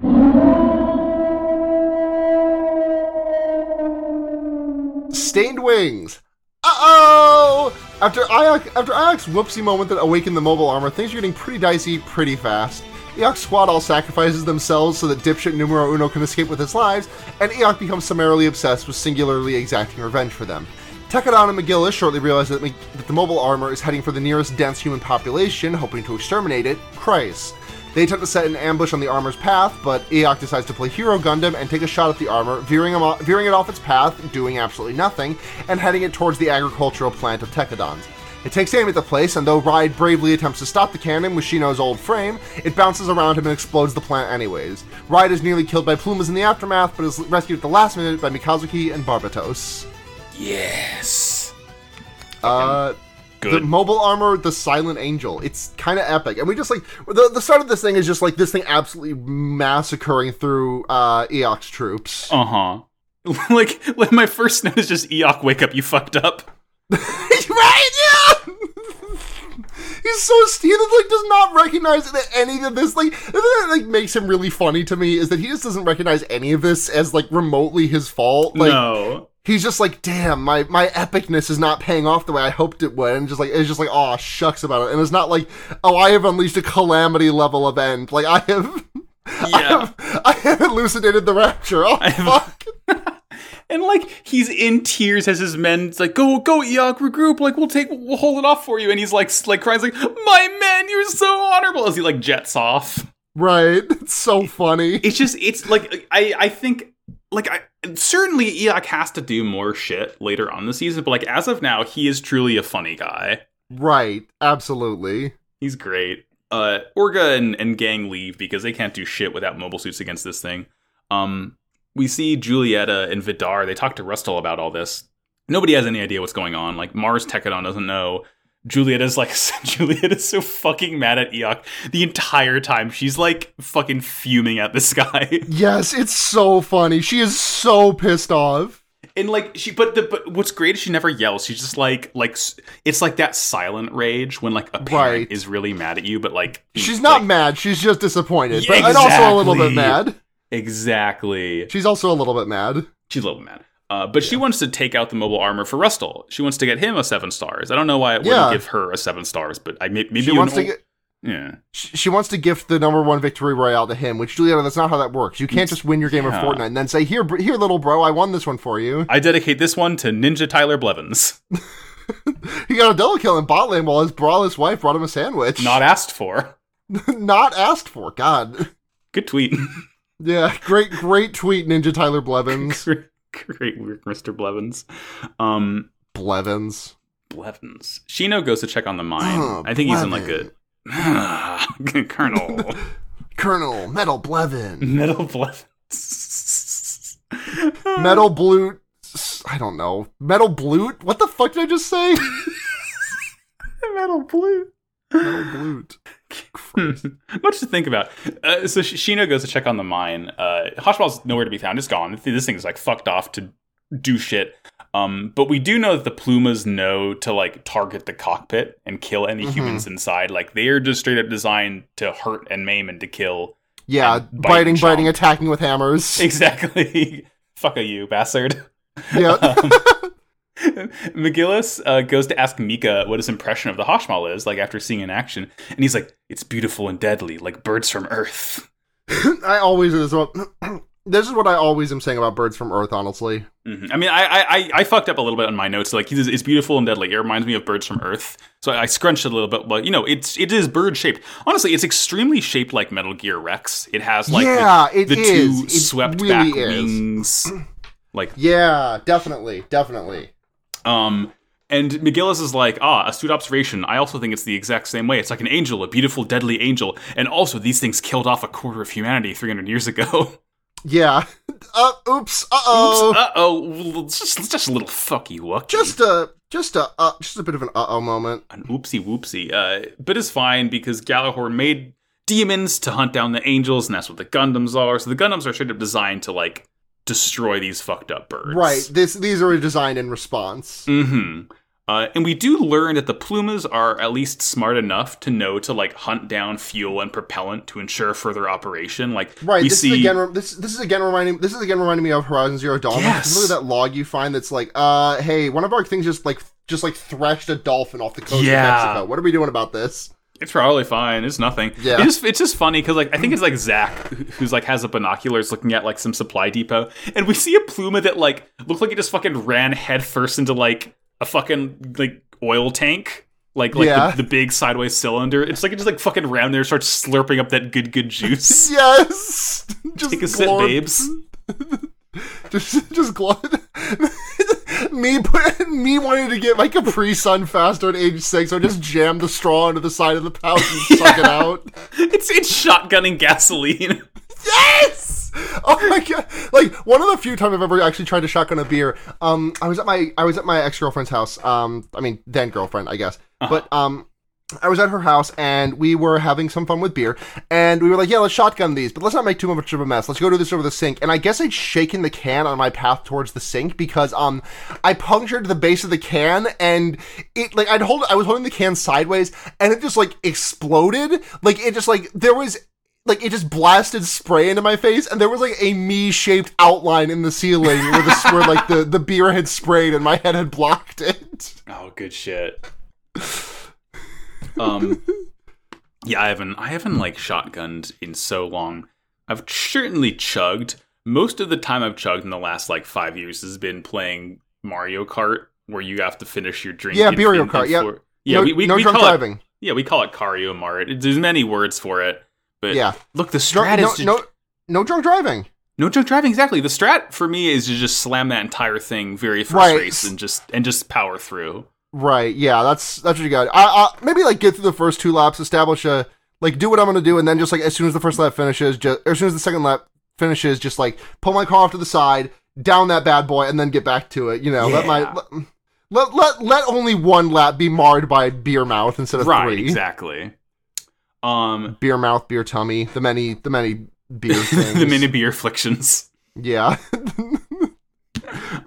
Stained Wings. Uh-oh! After Iok, after Iok's whoopsie moment that awakened the mobile armor, things are getting pretty dicey pretty fast. Iok's squad all sacrifices themselves so that dipshit numero uno can escape with his lives, and Iok becomes summarily obsessed with singularly exacting revenge for them. Tekkadan and McGillis shortly realize that, that the mobile armor is heading for the nearest dense human population, hoping to exterminate it, Chryse. They attempt to set an ambush on the armor's path, but Iok decides to play Hero Gundam and take a shot at the armor, veering, veering it off its path, doing absolutely nothing, and heading it towards the agricultural plant of Tekkadan's. It takes aim at the place, and though Ride bravely attempts to stop the cannon with Shino's old frame, it bounces around him and explodes the plant anyways. Ride is nearly killed by Plumas in the aftermath, but is rescued at the last minute by Mikazuki and Barbatos. Yes. Uh, good. the mobile armor, the Silent Angel. It's kind of epic, and we just like the the start of this thing is just like this thing absolutely massacring through uh Iok's troops. uh huh. like, like my first note is just Iok, wake up, you fucked up. right? Yeah. He's so he like does not recognize that any of this like the thing that like makes him really funny to me is that he just doesn't recognize any of this as like remotely his fault. Like no. He's just like, damn, my my epicness is not paying off the way I hoped it would, and just like it's just like, oh shucks about it, and it's not like, oh, I have unleashed a calamity level event, like I have. I Yeah. have, I have elucidated the rapture. Oh have- fuck! And like he's in tears as his men it's like go go Iok regroup like we'll take we'll hold it off for you and he's like like cries like my men you're so honorable as he like jets off. Right? It's so funny. It's just it's like I I think like I certainly Iok has to do more shit later on the season but like as of now he is truly a funny guy. Right? Absolutely. He's great. Uh, Orga and, and gang leave because they can't do shit without mobile suits against this thing. Um, we see Julieta and Vidar. They talk to Rustal about all this. Nobody has any idea what's going on. Like Mars Tekkadan doesn't know. Julieta's like Julieta's so fucking mad at Iok the entire time. She's like fucking fuming at this guy. Yes, it's so funny. She is so pissed off. And like she, but the but what's great is she never yells. She's just like like it's like that silent rage when like a parent Right. is really mad at you, but like She's not like- mad. She's just disappointed, Yeah, but and also a little bit mad. exactly. She's also a little bit mad. She's a little mad. Uh, but she wants to take out the mobile armor for Rustal. She wants to get him a seven stars. I don't know why it wouldn't Yeah. give her a seven stars, but I may- maybe She wants to get. yeah. She she wants to gift the number one victory royale to him, which Juliana, that's not how that works. You can't just win your game of Fortnite and then say, "Here, here, little bro, I won this one for you." I dedicate this one to Ninja Tyler Blevins. He got a double kill in bot lane while his braless wife brought him a sandwich. Not asked for. not asked for. God, Good tweet. yeah, great, great tweet, Ninja Tyler Blevins. Great work, Mr. Blevins. Um, Blevins. Blevins. Shino goes to check on the mine. Oh, I think he's in like a Colonel. Colonel Metal Blevin. Metal Blevins. Metal Blute. I don't know. Metal Blute? What the fuck did I just say? Metal Blue. Metal Blute. Much to think about. Uh, so Shino goes to check on the mine. Uh, Hashmal's nowhere to be found. It's gone. This thing is like fucked off to do shit. Um, but we do know that the Plumas know to like target the cockpit and kill any Mhm. humans inside. Like they are just straight up designed to hurt and maim and to kill. Yeah, biting, biting, attacking with hammers. Exactly. Fuck a you, bastard. Yeah. Um, McGillis uh, goes to ask Mika what his impression of the Hashmal is, like after seeing in action, and he's like, "It's beautiful and deadly, like birds from Earth." I always this is what this is what I always am saying about birds from Earth. Honestly, Mhm. I mean, I, I I fucked up a little bit on my notes. Like, he's, it's beautiful and deadly. It reminds me of birds from Earth, so I, I scrunched it a little bit. But you know, it's it is bird shaped. Honestly, it's extremely shaped like Metal Gear Rex. It has like yeah, the, it the is. two It swept really back is. wings. Like Yeah, definitely, definitely. Um, and McGillis is like, ah, astute observation. I also think it's the exact same way. It's like an angel, a beautiful, deadly angel. And also, these things killed off a quarter of humanity 300 years ago. Yeah. Uh, oops. Uh oh. Uh oh. Just, just a little fucky wucky. Just a, just a, uh, just a bit of an uh oh moment. an oopsie whoopsie. Uh, but it's fine because Gjallarhorn made demons to hunt down the angels, and that's what the Gundams are. So the Gundams are straight up designed to, like, destroy these fucked up birds. Right. This, these are designed in response. Mm-hmm. Uh, and we do learn that the Plumas are at least smart enough to know to like hunt down fuel and propellant to ensure further operation. Like Right. we this see, is again. This this is again reminding. This is again reminding me of Horizon Zero Dawn. Yes. Look at that log you find. That's like, uh, hey, one of our things just like just like threshed a dolphin off the coast Yeah. of Mexico. What are we doing about this? It's probably fine. It's nothing. Yeah. It's just, it's just funny because like I think it's like Zack who's like has a binoculars looking at like some supply depot, and we see a Pluma that like looked like it just fucking ran headfirst into like a fucking like oil tank. Like like Yeah. the, the big sideways cylinder. It's like it just like fucking ran there, starts slurping up that good good juice. Yes. just Take a sip, babes. Just just glow. me me wanting to get my Capri Sun faster at age six, so I just jammed the straw into the side of the pouch and suck it out. It's it's shotgunning gasoline. Yes. oh my god! Like one of the few times I've ever actually tried to shotgun a beer. Um, I was at my I was at my ex girlfriend's house. Um, I mean then girlfriend, I guess. But um, I was at her house and we were having some fun with beer. And we were like, yeah, let's shotgun these, but let's not make too much of a mess. Let's go do this over the sink. And I guess I'd shaken the can on my path towards the sink because um, I punctured the base of the can and it like I'd hold I was holding the can sideways and it just like exploded. Like it just like there was like it just blasted spray into my face, and there was like a me-shaped outline in the ceiling where the where like the the beer had sprayed and my head had blocked it. Oh, good shit. Um, yeah, I haven't, I haven't like shotgunned in so long. I've certainly chugged. Most of the time I've chugged in the last like five years has been playing Mario Kart, where you have to finish your drink. Yeah, in- Mario in- Kart, in yeah. yeah. no, we we, no we drunk call driving. it yeah we call it Cario Mart. There's many words for it, but Yeah. Look, the strat no, is to- no, no drunk driving. No drunk driving, exactly. The strat for me is to just slam that entire thing very first Right. race and just and just power through. Right. Yeah. That's that's what you got. I, I maybe like get through the first two laps, establish a like do what I'm gonna do, and then just like as soon as the first lap finishes, just as soon as the second lap finishes, just like pull my car off to the side, down that bad boy, and then get back to it. You know, let my let, let let let only one lap be marred by beer mouth instead of Right, three. exactly. Um, Beer mouth, beer tummy, the many the many beer things. the many beer afflictions. Yeah.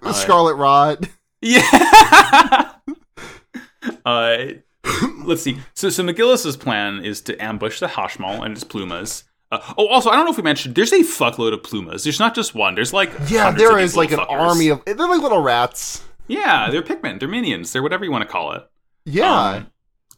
the Scarlet Rot. Yeah. uh, let's see. So, so McGillis's plan is to ambush the Hashmal and its plumas. Uh, oh, also, I don't know if we mentioned. There's a fuckload of plumas. There's not just one. There's like Yeah, there is like an fuckers. army of they're like little rats. Yeah, they're Pikmin. They're minions. They're whatever you want to call it. Yeah. Um,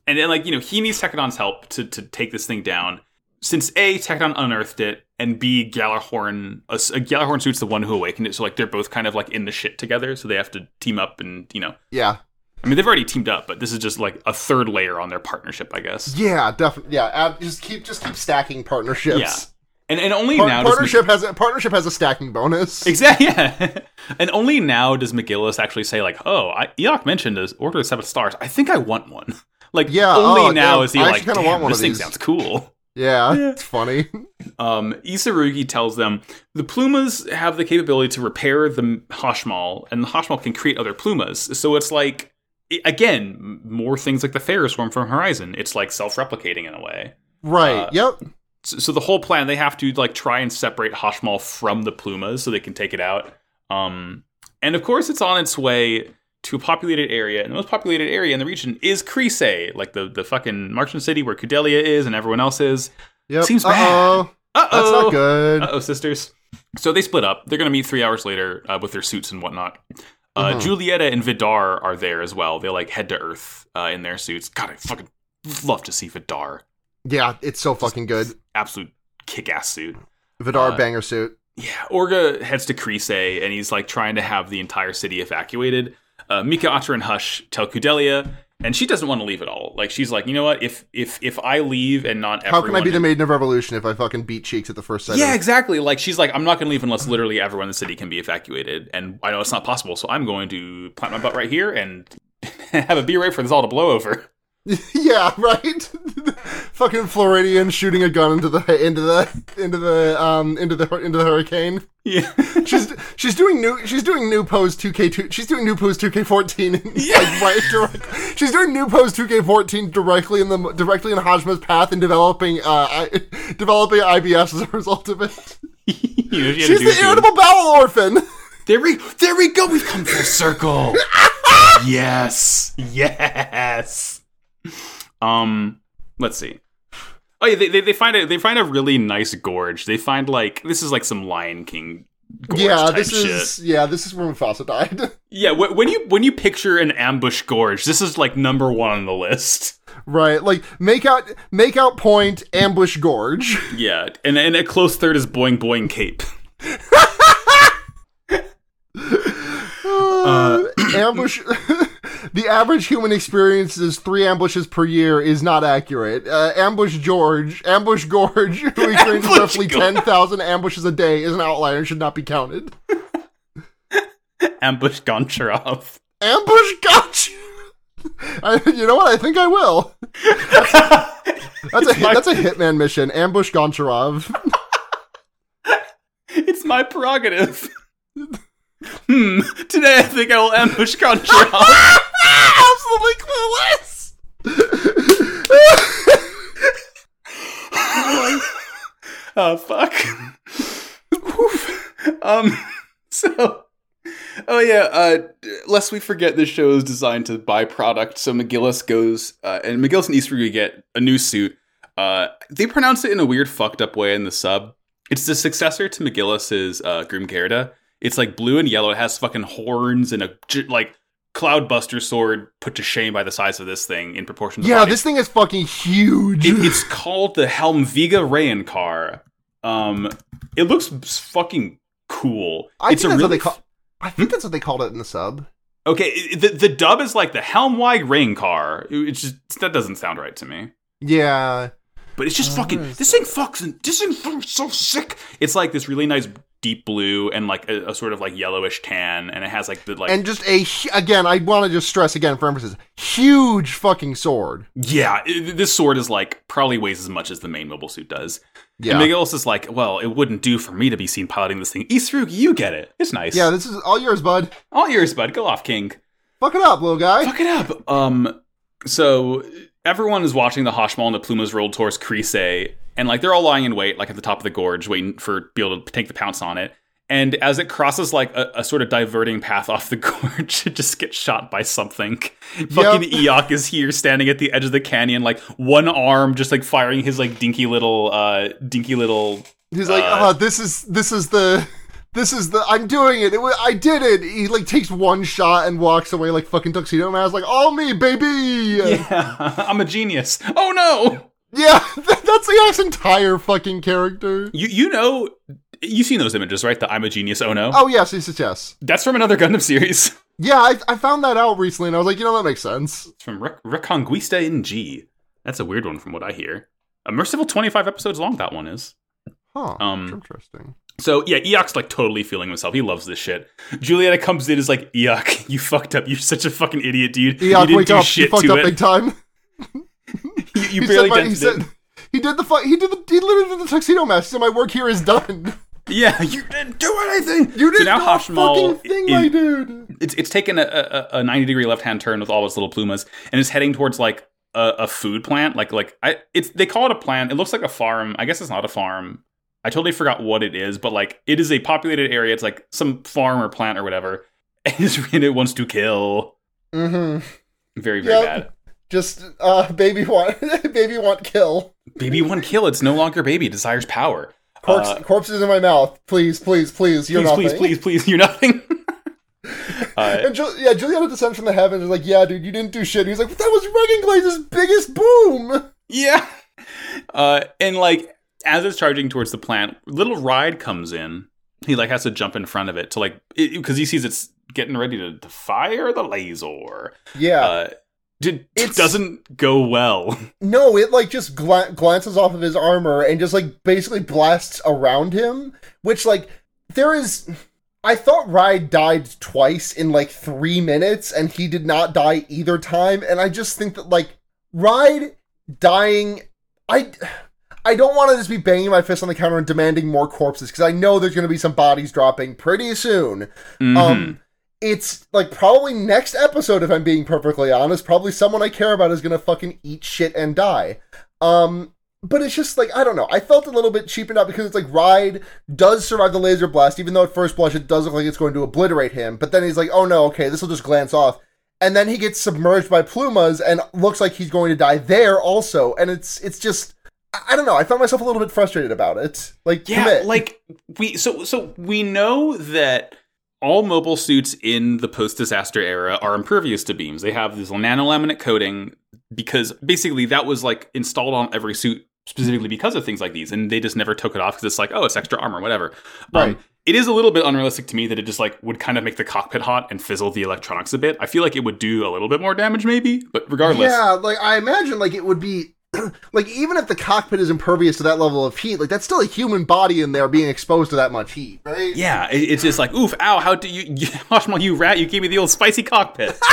and then, like, you know, he needs Tekkadan's help to, to take this thing down. Since A, Tekkadan unearthed it, and B, Gjallarhorn, a Gjallarhorn suit's the one who awakened it, so, like, they're both kind of, like, in the shit together, so they have to team up and, you know. yeah. I mean, they've already teamed up, but this is just, like, a third layer on their partnership, I guess. Yeah, definitely. Yeah, ab- just keep just keep stacking partnerships. Yeah. And, and only Par- now does partnership has a partnership has a stacking bonus. Exactly. Yeah. and only now does McGillis actually say like, "Oh, I, Iok mentioned this Order of Seven Stars. I think I want one." Like, Yeah, Only oh, now damn, is he I like, "Damn, want one this thing these." sounds cool." Yeah, it's funny. Um, Isurugi tells them the Plumas have the capability to repair the Hashmal, and the Hashmal can create other Plumas. So it's like, again, more things like the Ferrosworm from Horizon. It's like self-replicating in a way. Right. Uh, yep. So, so the whole plan, they have to like try and separate Hashmal from the Plumas so they can take it out. Um, and of course, it's on its way to a populated area, and the most populated area in the region is Chryse, like the the fucking Martian city where Kudelia is and everyone else is. Yep. seems Uh oh. Uh That's not good. Uh oh, sisters. So they split up. They're going to meet three hours later uh, with their suits and whatnot. Uh, Mhm. Julieta and Vidar are there as well. They like head to Earth uh, in their suits. God, I fucking love to see Vidar. Yeah, it's so fucking good. Absolute kick ass suit. Vidar uh, banger suit. Yeah, Orga heads to Chryse and he's like trying to have the entire city evacuated. Uh, Mika, Atra, and Hush tell Kudelia, and she doesn't want to leave at all. Like she's like, you know what? If if if I leave and not How can I be the maiden of revolution if I fucking beat cheeks at the first sight? Yeah, exactly. Like she's like, I'm not going to leave unless literally everyone in the city can be evacuated, and I know it's not possible. So I'm going to plant my butt right here and have a beer right for this all to blow over. yeah, right. fucking Floridian shooting a gun into the into the into the um into the into the hurricane. Yeah, She's she's doing new she's doing new pose 2K2 she's doing new pose 2K14 like right direct, she's doing new pose 2K14 directly in the directly in Hashmal's path and developing uh I, developing IBS as a result of it. You know, she had to She's the it to him. irritable bowel orphan. There we, there we go. We've come full circle. yes, yes. Um, let's see. Oh yeah, they, they, they find a they find a really nice gorge. They find like this is like some Lion King. Gorge yeah, this shit. is yeah, this is where Mufasa died. Yeah, wh- when you when you picture an ambush gorge, this is like number one on the list. right, like make out make out point ambush gorge. Yeah, and and a close third is Boing Boing Cape. Uh, ambush. the average human experiences three ambushes per year is not accurate. Uh, ambush George, ambush Gorge, who experiences Ambush roughly Gorge. ten thousand ambushes a day, is an outlier and should not be counted. Ambush Goncharov. Ambush gotcha. I, you know what? I think I will. That's a hit, that's a hitman mission. Ambush Goncharov. It's my prerogative. Hmm. Today I think I will ambush Control. Absolutely clueless. oh fuck. um. So. Oh yeah. Uh. Lest we forget, this show is designed to buy product. So McGillis goes, uh, and McGillis and Eastwood get a new suit. Uh. They pronounce it in a weird, fucked up way in the sub. It's the successor to McGillis's uh, Grimgerde. It's like blue and yellow. It has fucking horns and a like cloudbuster sword put to shame by the size of this thing in proportion. to Yeah, body. this thing is fucking huge. It, it's called the Helmviga Rayan car. Um, it looks fucking cool. I it's think a that's what they call. I think that's what they called it in the sub. okay. The, the dub is like the Helmwide Rain car. It- It's just that doesn't sound right to me. Yeah, But it's just Oh, fucking. what is This thing fucking. This thing fucking so sick. It's like this really nice deep blue and like a, a sort of like yellowish tan, and it has like the like and just a again. I want to just stress again for emphasis: huge fucking sword. yeah. it- this sword is like probably weighs as much as the main mobile suit does. Yeah, And McGillis is like, well, it wouldn't do for me to be seen piloting this thing. Isurugi, you get it. It's nice. yeah. This is all yours, bud. All yours, bud. Go off, King. Fuck it up, little guy. Fuck it up. Um, so everyone is watching the Hashmal and the Plumas roll towards Chryse, and like they're all lying in wait, like at the top of the gorge, waiting for be able to take the pounce on it. And as it crosses like a, a sort of diverting path off the gorge, it just gets shot by something. Fucking Iok is here standing at the edge of the canyon, like one arm just like firing his like dinky little uh dinky little He's like, Uh, oh, this is this is the. This is the I'm doing it. it wa- I did it. He like takes one shot and walks away like fucking tuxedo mask. Like all me, baby. Yeah, I'm a genius. Oh no! Yeah, that's the entire fucking character. You you know you've seen those images, right? The I'm a genius. Oh no, Oh yes, yes, yes, that's from another Gundam series. Yeah, I, I found that out recently, and I was like, you know, that makes sense. It's from Re- Reconguista in G. That's a weird one from what I hear. A merciful 25 episodes long. That one is. Huh. Um, interesting. So yeah, Iok's like totally feeling himself. He loves this shit. Julieta comes in is like, Iok, you fucked up. You're such a fucking idiot, dude. you Iok, didn't wake do up! You shit fucked to up it. big time. You, you He barely said, my, he said he did the fu- he did the he literally did the tuxedo mask. So "My work here is done." Yeah, you didn't do anything. You didn't so now do a Hashmal fucking thing, is- my dude. it's it's taken a, a, a 90 degree left hand turn with all its little plumas and is heading towards like a, a food plant like like I it's they call it a plant it looks like a farm I guess it's not a farm I totally forgot what it is but like it is a populated area it's like some farm or plant or whatever and, and it wants to kill Mm-hmm. very very Yep. bad Just uh, baby want baby want kill. baby one kill it's no longer baby it desires power Corpse, Uh, corpses in my mouth. Please, please, please. You're please nothing. please please please you're nothing uh, And Ju- yeah, Juliana descends from the heavens. Is like, yeah, dude, you didn't do shit. And he's like, that was Reginlaze's biggest boom. Yeah. Uh, and like as it's charging towards the plant, little ride comes in. He like has to jump in front of it to like because he sees it's getting ready to, to fire the laser. Yeah. Uh, it doesn't go well. No, it like just gla- glances off of his armor and just like basically blasts around him, which like there is I thought Ride died twice in like 3 minutes and he did not die either time and I just think that like Ride dying I I don't want to just be banging my fist on the counter and demanding more corpses because I know there's going to be some bodies dropping pretty soon. Mhm. Um, it's like probably next episode, if I'm being perfectly honest, probably someone I care about is gonna fucking eat shit and die. Um, but it's just like I don't know. I felt a little bit cheapened out because it's like Ride does survive the laser blast, even though at first blush it does look like it's going to obliterate him. But then he's like, oh no, okay, this will just glance off. And then he gets submerged by plumas and looks like he's going to die there also. And it's it's just I don't know. I found myself a little bit frustrated about it. Like, yeah, commit. like we so so we know that all mobile suits in the post-disaster era are impervious to beams. They have this nanolaminate coating because basically that was like installed on every suit specifically because of things like these, and they just never took it off because it's like, oh, it's extra armor, whatever. Right. Um, it is a little bit unrealistic to me that it just like would kind of make the cockpit hot and fizzle the electronics a bit. I feel like it would do a little bit more damage, maybe, but regardless, Yeah, like I imagine like it would be like even if the cockpit is impervious to that level of heat, like that's still a human body in there being exposed to that much heat, right? Yeah, it's just like, oof, ow, how do you, you Hashmal, you rat, you gave me the old spicy cockpit.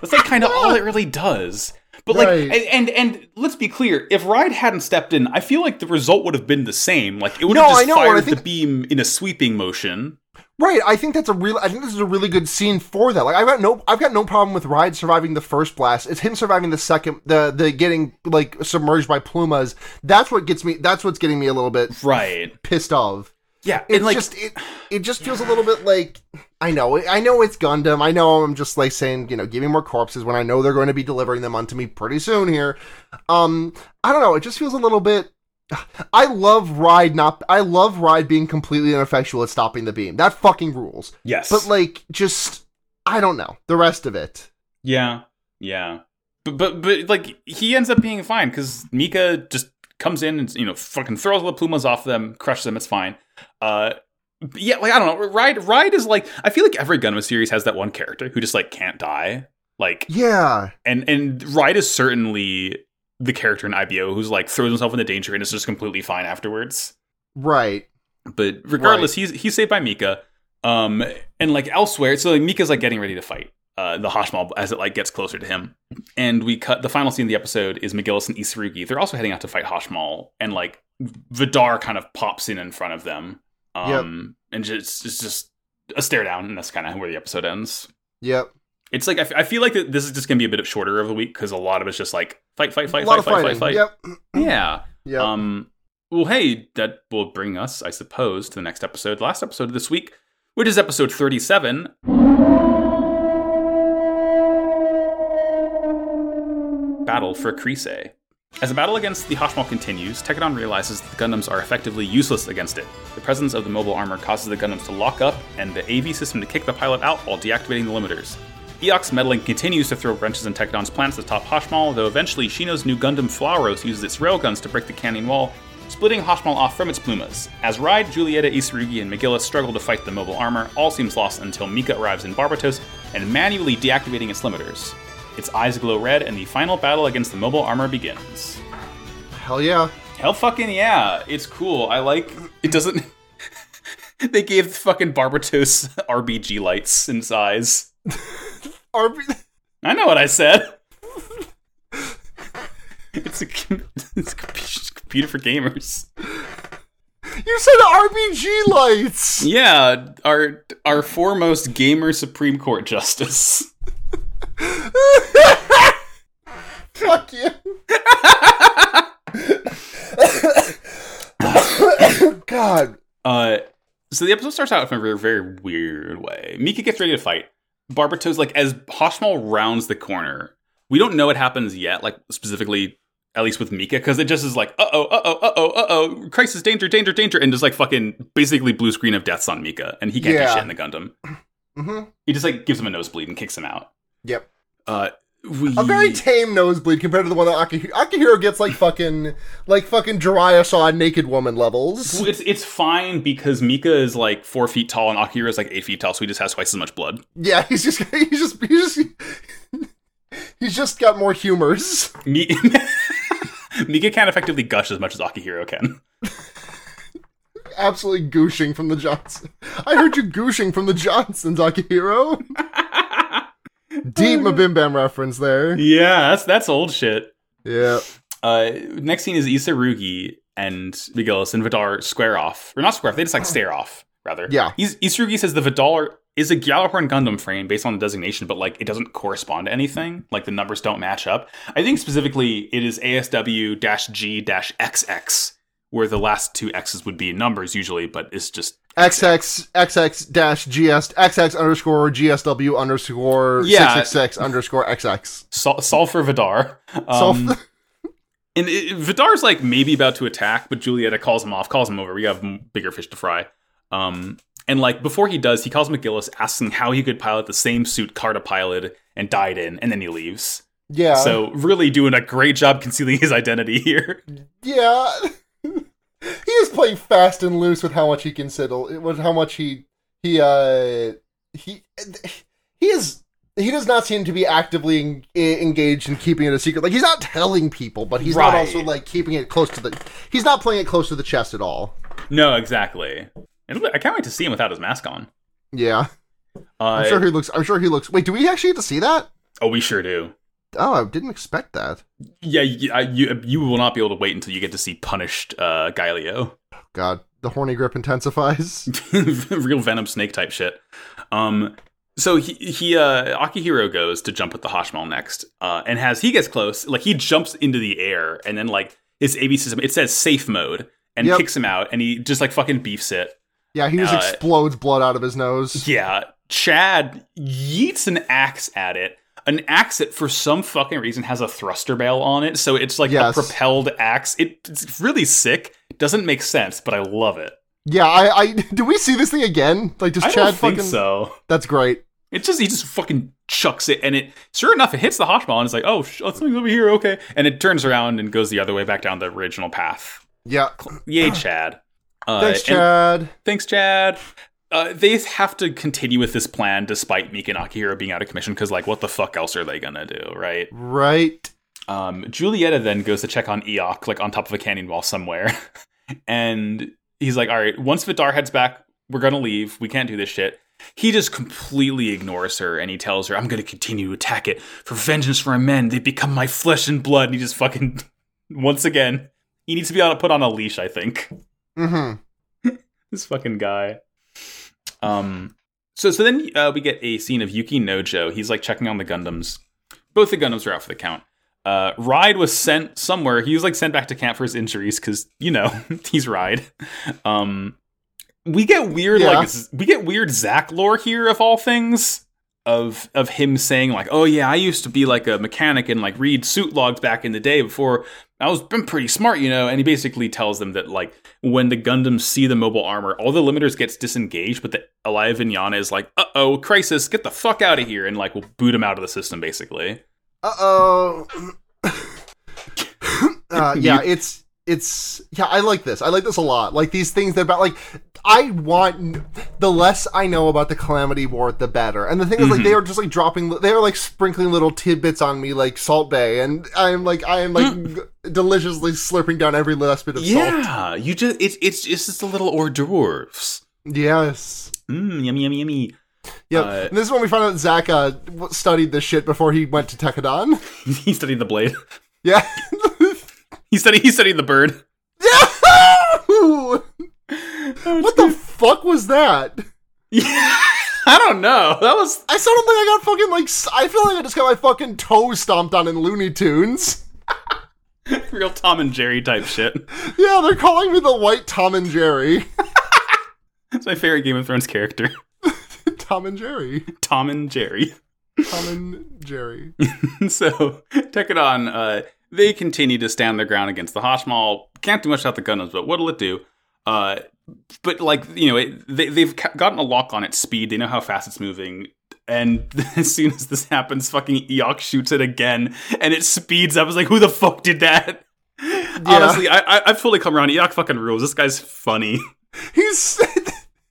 That's like kind of all it really does. But like, Right. and, and and let's be clear, if Ride hadn't stepped in, I feel like the result would have been the same. Like it would No, have just know, and I fired think- the beam in a sweeping motion. Right, I think that's a real. I think this is a really good scene for that. Like, I've got no, I've got no problem with Ride surviving the first blast. It's him surviving the second, the the getting like submerged by plumas. That's what gets me. That's what's getting me a little bit Right. pissed off. Yeah. It's like, just it. It just feels a little bit like I know. I know it's Gundam. I know I'm just like saying you know give me more corpses when I know they're going to be delivering them onto me pretty soon here. Um, I don't know. It just feels a little bit. I love Ride not. I love Ride being completely ineffectual at stopping the beam. That fucking rules. yes. But like, just I don't know the rest of it. Yeah, yeah, but but but like he ends up being fine because Mika just comes in and you know fucking throws the plumas off them, crushes them. It's fine. Uh, but yeah, like I don't know. Ride Ride is like I feel like every Gundam series has that one character who just like can't die. Like Yeah, and and Ride is certainly the character in IBO who's like throws himself into danger and is just completely fine afterwards. right. But regardless, he's he's saved by Mika. Um, and like elsewhere, so like Mika's like getting ready to fight uh the Hashmal as it like gets closer to him. And we cut the final scene of the episode is McGillis and Isurugi. They're also heading out to fight Hashmal, and like Vidar kind of pops in in front of them. Um, and just it's just a stare down, and that's kind of where the episode ends. Yep. It's like I, f- I feel like this is just gonna be a bit of shorter of a week because a lot of it's just like fight, fight, A fight, lot fight, of fight, fighting. fight, fight. Yep. Yeah. Yep. Um, well, hey, that will bring us, I suppose, to the next episode, last episode of this week, which is episode 37. Battle for Chryse. As the battle against the Hashmal continues, Tekkadan realizes that the Gundams are effectively useless against it. The presence of the mobile armor causes the Gundams to lock up, and the AV system to kick the pilot out while deactivating the limiters. Iok's meddling continues to throw wrenches in Tekkadan's plans to top Hashmal, though eventually Shino's new Gundam Flauros uses its railguns to break the canyon wall, splitting Hashmal off from its plumas. As Ride, Julieta, Isurugi, and McGillis struggle to fight the mobile armor, all seems lost until Mika arrives in Barbatos and manually deactivating its limiters. Its eyes glow red, and the final battle against the mobile armor begins. Hell yeah. Hell fucking yeah, it's cool. I like it doesn't they gave fucking Barbatos RBG lights in size. RB- I know what I said. It's a, it's a computer for gamers. you said RBG lights. Yeah, our our foremost gamer Supreme Court justice. Fuck you. God. Uh, so the episode starts out in a very, very weird way. Mika gets ready to fight. Barbatos, like, as Hashmal rounds the corner, we don't know what happens yet, like, specifically, at least with Mika, because it just is like, uh oh, uh oh, uh oh, uh oh, crisis, danger, danger, danger, and just like fucking basically blue screen of deaths on Mika, and he can't Yeah. do shit in the Gundam. hmm He just like gives him a nosebleed and kicks him out. Yep. Uh, we A very tame nosebleed compared to the one that Akihiro, Akihiro gets like fucking like fucking Jiraiya saw naked woman levels. It's it's fine because Mika is like four feet tall and Akira is like eight feet tall, so he just has twice as much blood. Yeah, he's just he's just he's just he's just got more humors. Mi- Mika can't effectively gush as much as Akihiro can. Absolutely gooshing from the Johnson. I heard you gooshing from the Johnsons, Akihiro. Deep Mabim Bam reference there. Yeah, that's that's old shit. Yeah. Uh, next scene is Isurugi and McGillis and Vidar square off, or not square off. They just like stare off, rather. Yeah. Is- Isurugi says the Vidar is a Gjallarhorn Gundam frame based on the designation, but like it doesn't correspond to anything. Like the numbers don't match up. I think specifically it is ASW G XX, where the last two X's would be numbers usually, but it's just XX XX dash GS XX underscore GSW underscore Yeah. six six six underscore XX. sol- solve for Vidar. Um, And it, Vidar's like maybe about to attack, but Julieta calls him off, calls him over. We have bigger fish to fry. Um, and like before he does, he calls McGillis, asking how he could pilot the same suit Carta piloted and died in, and then he leaves. yeah. So really doing a great job concealing his identity here. Yeah. He is playing fast and loose with how much he can settle with how much he he uh he he is he does not seem to be actively en- engaged in keeping it a secret. Like he's not telling people, but he's not also like keeping it close to the. He's not playing it close to the chest at all. No, exactly. I can't wait to see him without his mask on. Yeah, Uh, I'm sure he looks. I'm sure he looks. Wait, do we actually get to see that? oh, we sure do. Oh, I didn't expect that. Yeah, you, I- you you will not be able to wait until you get to see punished uh, Gaelio. God, the horny grip intensifies. real venom snake type shit. Um, so he he uh, Akihiro goes to jump with the Hashmal next, uh, and as he gets close, like he jumps into the air, and then like his AB system it says safe mode and Yep. kicks him out, and he just like fucking beefs it. Yeah, he just Uh, explodes blood out of his nose. Yeah, Chad yeets an axe at it. An axe that for some fucking reason has a thruster barrel on it, so it's like Yes. a propelled axe. It, it's really sick. Doesn't make sense, but I love it. Yeah, I, I do we see this thing again? Like, does I Chad don't think fucking? so. That's great. It just he just fucking chucks it, and it sure enough it hits the Hashmal, and it's like, oh, sh- oh, something's over here, okay, and it turns around and goes the other way back down the original path. Yeah. Yay, Chad! Uh, Thanks, Chad. thanks, Chad. Uh, they have to continue with this plan despite Mika and Akihiro being out of commission because, like, what the fuck else are they gonna do, right? Right. Um, Julieta then goes to check on Iok, like on top of a canyon wall somewhere, and he's like, "All right, once Vidar heads back, we're gonna leave. We can't do this shit." He just completely ignores her, and he tells her, "I'm gonna continue to attack it for vengeance for my men. They become my flesh and blood." And he just fucking once again, he needs to be on put on a leash. I think Mm-hmm. this fucking guy. Um. So so then uh, we get a scene of Yukinojo. He's like checking on the Gundams. Both the Gundams are out for the count. Uh, Ride was sent somewhere. He was like sent back to camp for his injuries because you know he's Ride. Um, we get weird Yeah. like we get weird Zack lore here of all things. Of of him saying like, oh yeah, I used to be like a mechanic and like read suit logs back in the day before I was been pretty smart, you know. And he basically tells them that like when the Gundams see the mobile armor, all the limiters gets disengaged, but the Alaya-Vijnana is like, uh oh, crisis, get the fuck out of here, and like will boot him out of the system basically. Uh oh. uh, yeah, it's it's yeah. I like this. I like this a lot. Like these things that about like I want the less I know about the Calamity War, the better. And the thing is, like they are just like dropping. They are like sprinkling little tidbits on me, like Salt Bae, and I am like I am like g- deliciously slurping down every last bit of salt. Yeah, you just it's it's it's just a little hors d'oeuvres. Yes. Mmm, yummy, yummy, yummy. Yep. Uh, and this is when we find out Zack uh, studied this shit before he went to Tekkadan. he studied the blade. Yeah. He studied he studied the bird. What the fuck was that? Yeah, I don't know. That was I sounded like I got fucking like I feel like I just got my fucking toe stomped on in Looney Tunes. real Tom and Jerry type shit. Yeah, they're calling me the White Tom and Jerry. It's my favorite Game of Thrones character, Tom and Jerry. Tom and Jerry. Tom and Jerry. so Tekkadan, uh, they continue to stand their ground against the Hashmal. Can't do much without the Gundams, but what'll it do? Uh, but like you know, it, they, they've gotten a lock on its speed. They know how fast it's moving. And as soon as this happens, fucking Iok shoots it again, and it speeds up. I was like, "Who the fuck did that?" Honestly, I, I I've fully come around. Iok fucking rules. This guy's funny. He's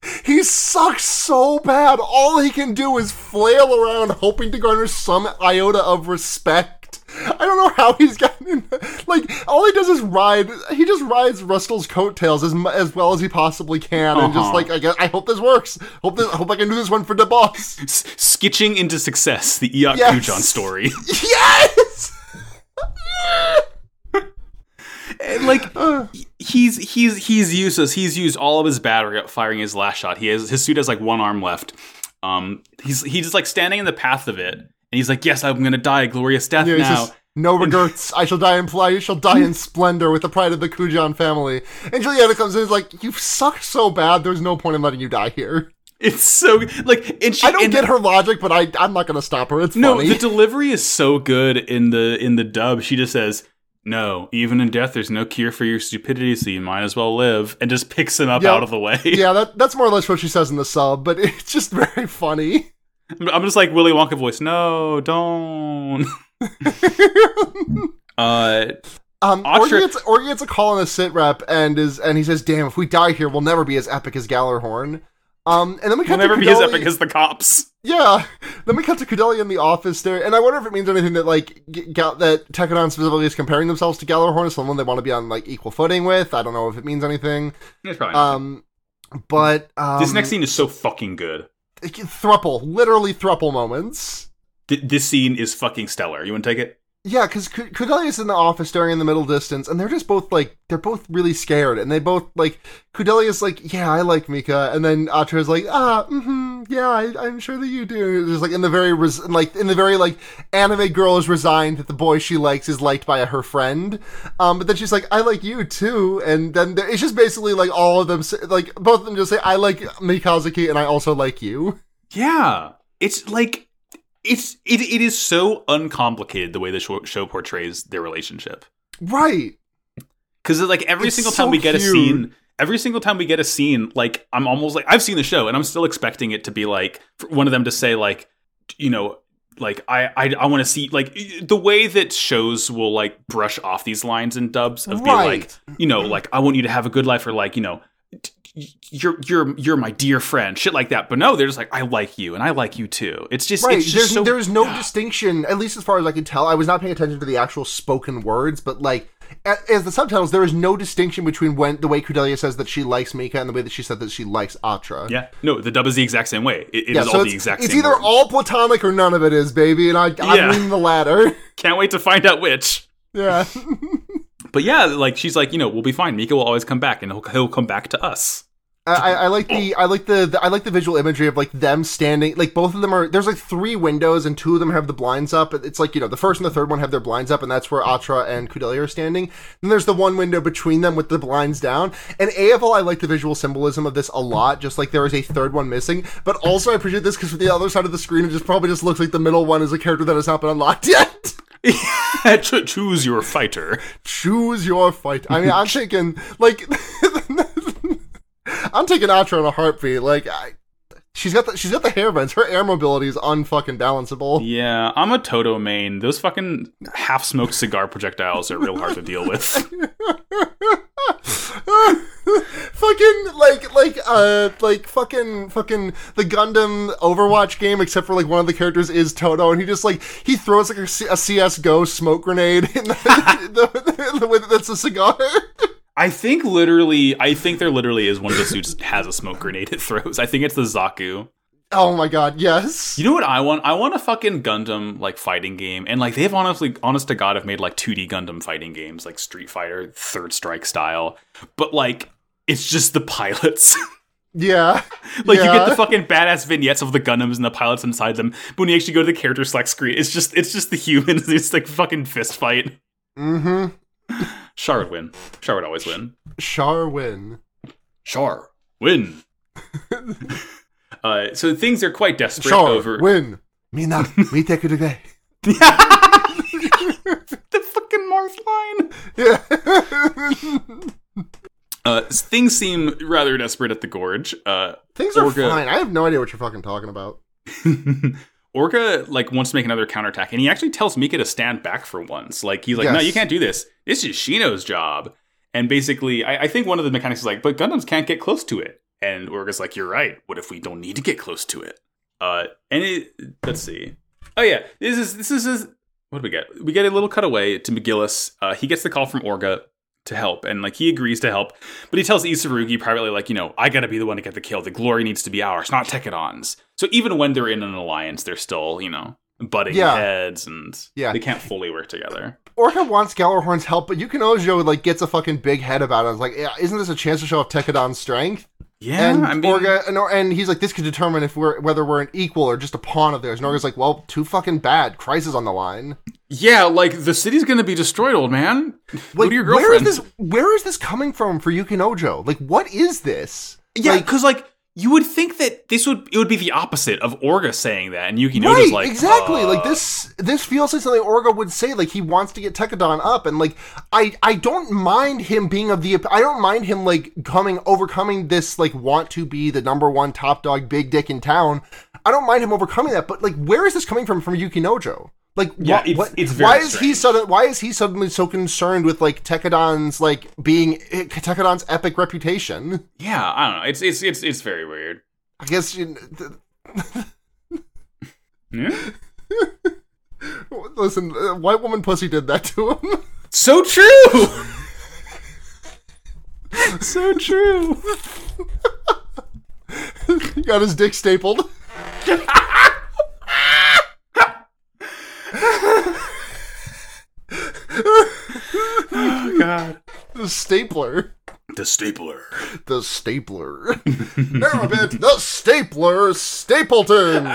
he sucks so bad. All he can do is flail around, hoping to garner some iota of respect. I don't know how he's gotten like all he does is ride. He just rides Rustal's coattails as as well as he possibly can, and just Uh-huh. like I guess I hope this works. Hope this, hope I can do this one for the boss. S- skitching into success. The Iok Yes. Kujan story. yes. And, like he's he's he's useless. He's used all of his battery up firing his last shot. He has his suit has like one arm left. Um, he's he's just like standing in the path of it, and he's like, "Yes, I'm gonna die a glorious death Yeah, now." just, no regrets. I shall die in I shall die in splendor with the pride of the Kujan family. And Juliana comes in and is like, "You suck so bad. There's no point in letting you die here." It's so like, and she, I don't and- get her logic, but I I'm not gonna stop her. It's No, funny. the delivery is so good in the in the dub. She just says, "No, even in death, there's no cure for your stupidity, so you might as well live," and just picks him up Yeah. out of the way. yeah, that that's more or less what she says in the sub, but it's just very funny. I'm just like Willy Wonka voice. No, don't. uh, Um, Oxford- Orgy gets, Orgy gets a call on the sit rep and is and he says, "Damn, if we die here, we'll never be as epic as Gjallarhorn." Um, and then we cut will cut never to be as Kudeli- epic as the cops. Yeah. Then we cut to Kudelia in the office there, and I wonder if it means anything that like G- Gal- that Tekkadan specifically is comparing themselves to Gjallarhorn as someone they want to be on like equal footing with. I don't know if it means anything. It's probably not. Um, but um, this next scene is so fucking good. Thruple, literally thruple moments. th- this scene is fucking stellar. You want to take it? Yeah, because Kudelia's in the office staring in the middle distance, and they're just both like they're both really scared, and they both like Kudelia's like, yeah, I like Mika, and then Atra's like, ah, mm-hmm, yeah, I, I'm sure that you do. It's just like in the very res- like in the very like anime girl is resigned that the boy she likes is liked by her friend, um, but then she's like, I like you too, and then it's just basically like all of them say, like both of them just say, I like Mikazuki, and I also like you. Yeah, it's like it's it, it is so uncomplicated the way the show, show portrays their relationship. Right. Because like every It's single so time we get a scene, every single time we get a scene, like I'm almost like I've seen the show and I'm still expecting it to be like for one of them to say like, you know, like I I, I want to see like the way that shows will like brush off these lines and dubs of being like, you know, like I want you to have a good life or like you know. You're you're you're my dear friend, shit like that. But no, they're just like I like you and I like you too. It's just right it's just there's so there's no distinction at least as far as i can tell i was not paying attention to the actual spoken words but like as the subtitles there is no distinction between when the way Kudelia says that she likes mika and the way that she said that she likes atra yeah. No, the dub is the exact same way. It, it is yeah, so all the exact same. it's either words. all platonic or none of it is baby and i i'm Yeah. leaning the latter Can't wait to find out which. yeah But yeah, like she's like, you know, we'll be fine. Mika will always come back, and he'll, he'll come back to us. I, I like the I like the, the I like the visual imagery of like them standing like both of them are there's like three windows and two of them have the blinds up. It's like you know the first and the third one have their blinds up and that's where Atra and Kudelia are standing. Then there's the one window between them with the blinds down. And AFL I like the visual symbolism of this a lot. Just like there is a third one missing, but also I appreciate this because for the other side of the screen it just probably just looks like the middle one is a character that has not been unlocked yet. Choose your fighter. Choose your fight. I mean, I'm like, I'm taking Atra in a heartbeat. Like, I, she's got the she's got the hair vents. Her air mobility is unfucking balanceable. Yeah, I'm a Toto main. Those fucking half smoked cigar projectiles are real hard to deal with. fucking like like uh like fucking fucking the Gundam Overwatch game, except for like one of the characters is Toto, and he just like he throws like a, C- a CS:GO smoke grenade in the, the, the way that that's a cigar. I think literally, I think there literally is one of the suits has a smoke grenade it throws. I think it's the Zaku. Oh my god, yes. You know what I want? I want a fucking Gundam like fighting game, and like they've honestly, honest to God, have made like 2D Gundam fighting games, like Street Fighter, Third Strike style, but like it's just the pilots. Yeah. Like you get the fucking badass vignettes of the Gundams and the pilots inside them, but when you actually go to the character select screen, it's just it's just the humans. It's like fucking fist fight. Mm-hmm. Char would win. Char would always win. Sharwin. Char win. uh, so things are quite desperate Char over win. Mina, mite kudege. the fucking Mars line. Yeah. Uh, things seem rather desperate at the gorge. Uh, Things are Orga- fine. I have no idea what you're fucking talking about. Orga like wants to make another counterattack, and he actually tells Mika to stand back for once. Like he's like, "No, you can't do this. This is Shino's job." And basically, I, I think one of the mechanics is like, "But Gundams can't get close to it." And Orga's like, "You're right. What if we don't need to get close to it?" Uh, and it, let's see. Oh yeah, this is this is is- what do we get? We get a little cutaway to McGillis. Uh, he gets the call from Orga to help, and like he agrees to help, but he tells Isurugi privately, like, you know, I got to be the one to get the kill. The glory needs to be ours, not Tekkadan's. So even when they're in an alliance, they're still, you know, butting Yeah. heads, and Yeah. they can't fully work together. Orga wants Gjallarhorn's help, but Yukinojo like gets a fucking big head about it. It's like, yeah, isn't this a chance to show off Tekkadan's strength? Yeah, and I mean, Orga and, and he's like, this could determine if we're whether we're an equal or just a pawn of theirs. And Orga's like, well, too fucking bad. Chryse's on the line. yeah, like the city's gonna be destroyed, old man. Like, where is this? Where is this coming from for Yukinojo? Like, what is this? Yeah, Like- because like you would think that this would it would be the opposite of Orga saying that, and Yuki right, like exactly. uh, like this, this feels like something Orga would say. Like he wants to get Tekkadan up, and like I, I don't mind him being of the. I don't mind him like coming, overcoming this like want to be the number one top dog, big dick in town. I don't mind him overcoming that, but like, where is this coming from from Yukinojo? Like, Yeah, what, it's- what, it's very why is he strange. sudden? Why is he suddenly so concerned with like Tekkadan's like being Tekkadan's epic reputation? Yeah, I don't know. It's it's it's it's very weird. I guess you, Yeah? listen, uh, white woman pussy did that to him. So true. so true. he got his dick stapled. oh God. The stapler. The stapler. The stapler. Narrow bit. The stapler. Stapleton.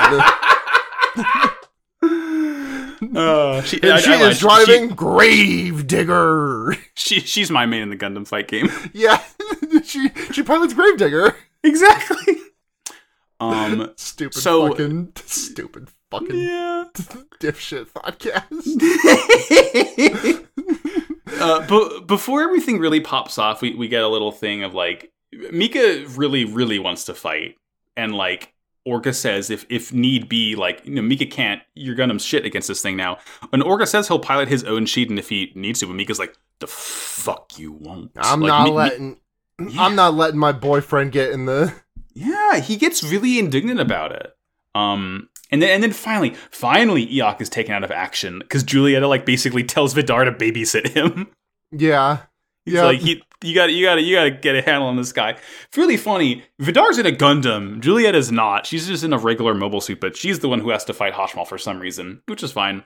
Uh, she, and I, she I, I is lied. driving she, Grave She she's my main in the Gundam fight game. Yeah, she she pilots Gravedigger. Exactly. Um, stupid so, fucking stupid fucking Yeah. dipshit podcast. uh, but before everything really pops off, we, we get a little thing of like Mika really really wants to fight, and like Orga says if if need be, like you know Mika can't, you're gonna shit against this thing now. And Orga says he'll pilot his own sheet, and if he needs to, but Mika's like the fuck you won't. I'm Like, not Mi- Mi- letting I'm not letting my boyfriend get in the Yeah, he gets really indignant about it. Um, and then and then finally, finally, Iok is taken out of action because Julieta like basically tells Vidar to babysit him. Yeah. Yeah. like, he, you got, you got, you got to get a handle on this guy. It's really funny. Vidar's in a Gundam. Julieta's not. She's just in a regular mobile suit, but she's the one who has to fight Hashmal for some reason, which is fine.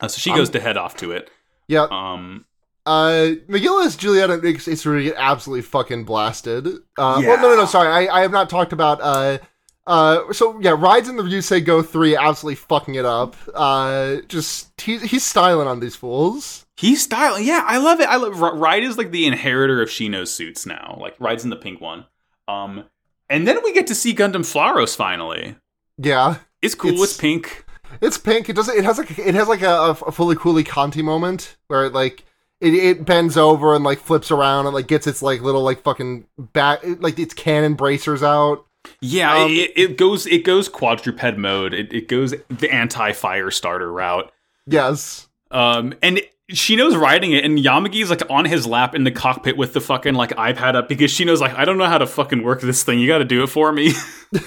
Uh, so she Um, goes to head off to it. Yeah. Um, Uh, McGillis, Julieta makes Isuru get absolutely fucking blasted. Uh, well, no, no, no, sorry. I, I have not talked about, uh, uh, so yeah, rides in the Ryusei Go 3 absolutely fucking it up. Uh, just, he, he's styling on these fools. he's styling. Yeah, I love it. I love Ride is like the inheritor of Shino's suits now. Like Ride's in the pink one. Um, and then we get to see Gundam Flauros finally. Yeah. It's cool. It's, It's- pink. It's pink. It doesn't, it has like, it has like a, a Fooly Cooly Canti moment where it like, it, it bends over and like flips around and like gets its like little like fucking back, like its cannon bracers out. Yeah, Um, it, it goes it goes quadruped mode. It, it goes the anti fire starter route. Yes. Um, and Shino's riding it, and Yamagi's like on his lap in the cockpit with the fucking like iPad up because Shino's like, I don't know how to fucking work this thing. You got to do it for me.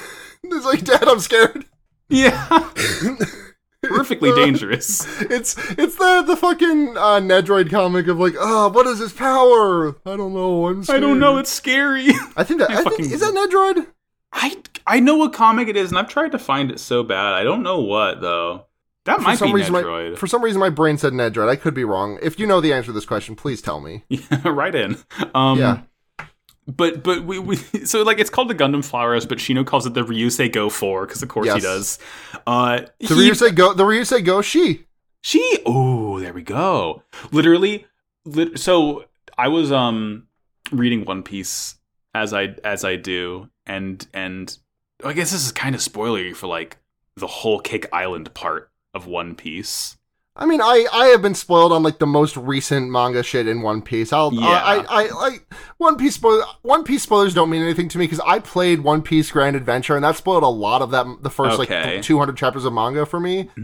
It's like, Dad, I'm scared. yeah, perfectly dangerous. It's it's the the fucking uh, Nedroid comic of like, oh, what is his power? I don't know. I'm I don't know. It's scary. I think that I think, fucking- is that Nedroid. I I know what comic it is, and I've tried to find it so bad. I don't know what though. That For might some be reason, my, for some reason, my brain said Nedroid. I could be wrong. If you know the answer to this question, please tell me. Yeah, right in. Um, Yeah. But but we, we so like it's called the Gundam Flauros, but Shino calls it the Ryusei Go Four because of course he does. Uh, The he- Ryusei go. The Ryusei go. She. she oh there we go. Literally, lit, so I was um reading One Piece as I as I do, and and I guess this is kind of spoilery for like the whole Cake Island part of One Piece. I mean, I I have been spoiled on like the most recent manga shit in One Piece. I'll Yeah. I, I I like One Piece spoil One Piece spoilers don't mean anything to me because I played One Piece Grand Adventure and that spoiled a lot of that the first Okay. like 200 chapters of manga for me.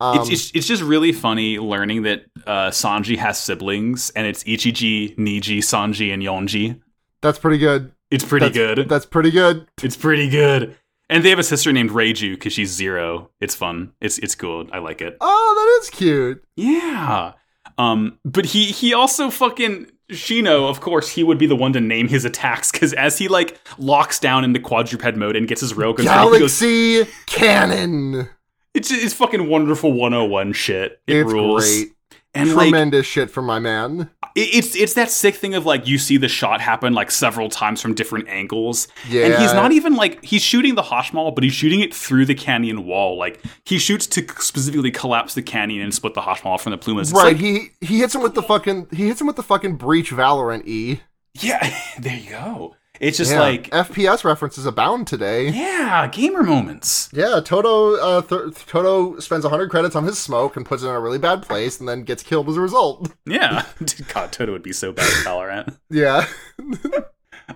Um, it's, it's it's just really funny learning that uh, Sanji has siblings, and it's Ichiji, Niji, Sanji, and Yonji. That's pretty good. It's pretty That's- good. That's pretty good. It's pretty good. And they have a sister named Reiju because she's zero. It's fun. It's it's cool. I like it. Oh, that is cute. Yeah. Um. But he he also fucking Shino. Of course, he would be the one to name his attacks because as he like locks down into quadruped mode and gets his ready, he goes, Galaxy Cannon. it's it's fucking wonderful 101 shit. It it's rules. great. And like Tremendous shit from my man. It- it's it's that sick thing of like you see the shot happen like several times from different angles. Yeah. And he's not even like he's shooting the Hashmal, but he's shooting it through the canyon wall. Like he shoots to specifically collapse the canyon and split the Hashmal from the plumas. It's right. like- he he hits him with the fucking he hits him with the fucking breach Valorant E. yeah, there you go. It's just Yeah. like FPS references abound today. yeah, gamer moments. Yeah, Toto uh, th- Toto spends 100 credits on his smoke and puts it in a really bad place and then gets killed as a result. Yeah, God, Toto would be so bad at Valorant. Yeah.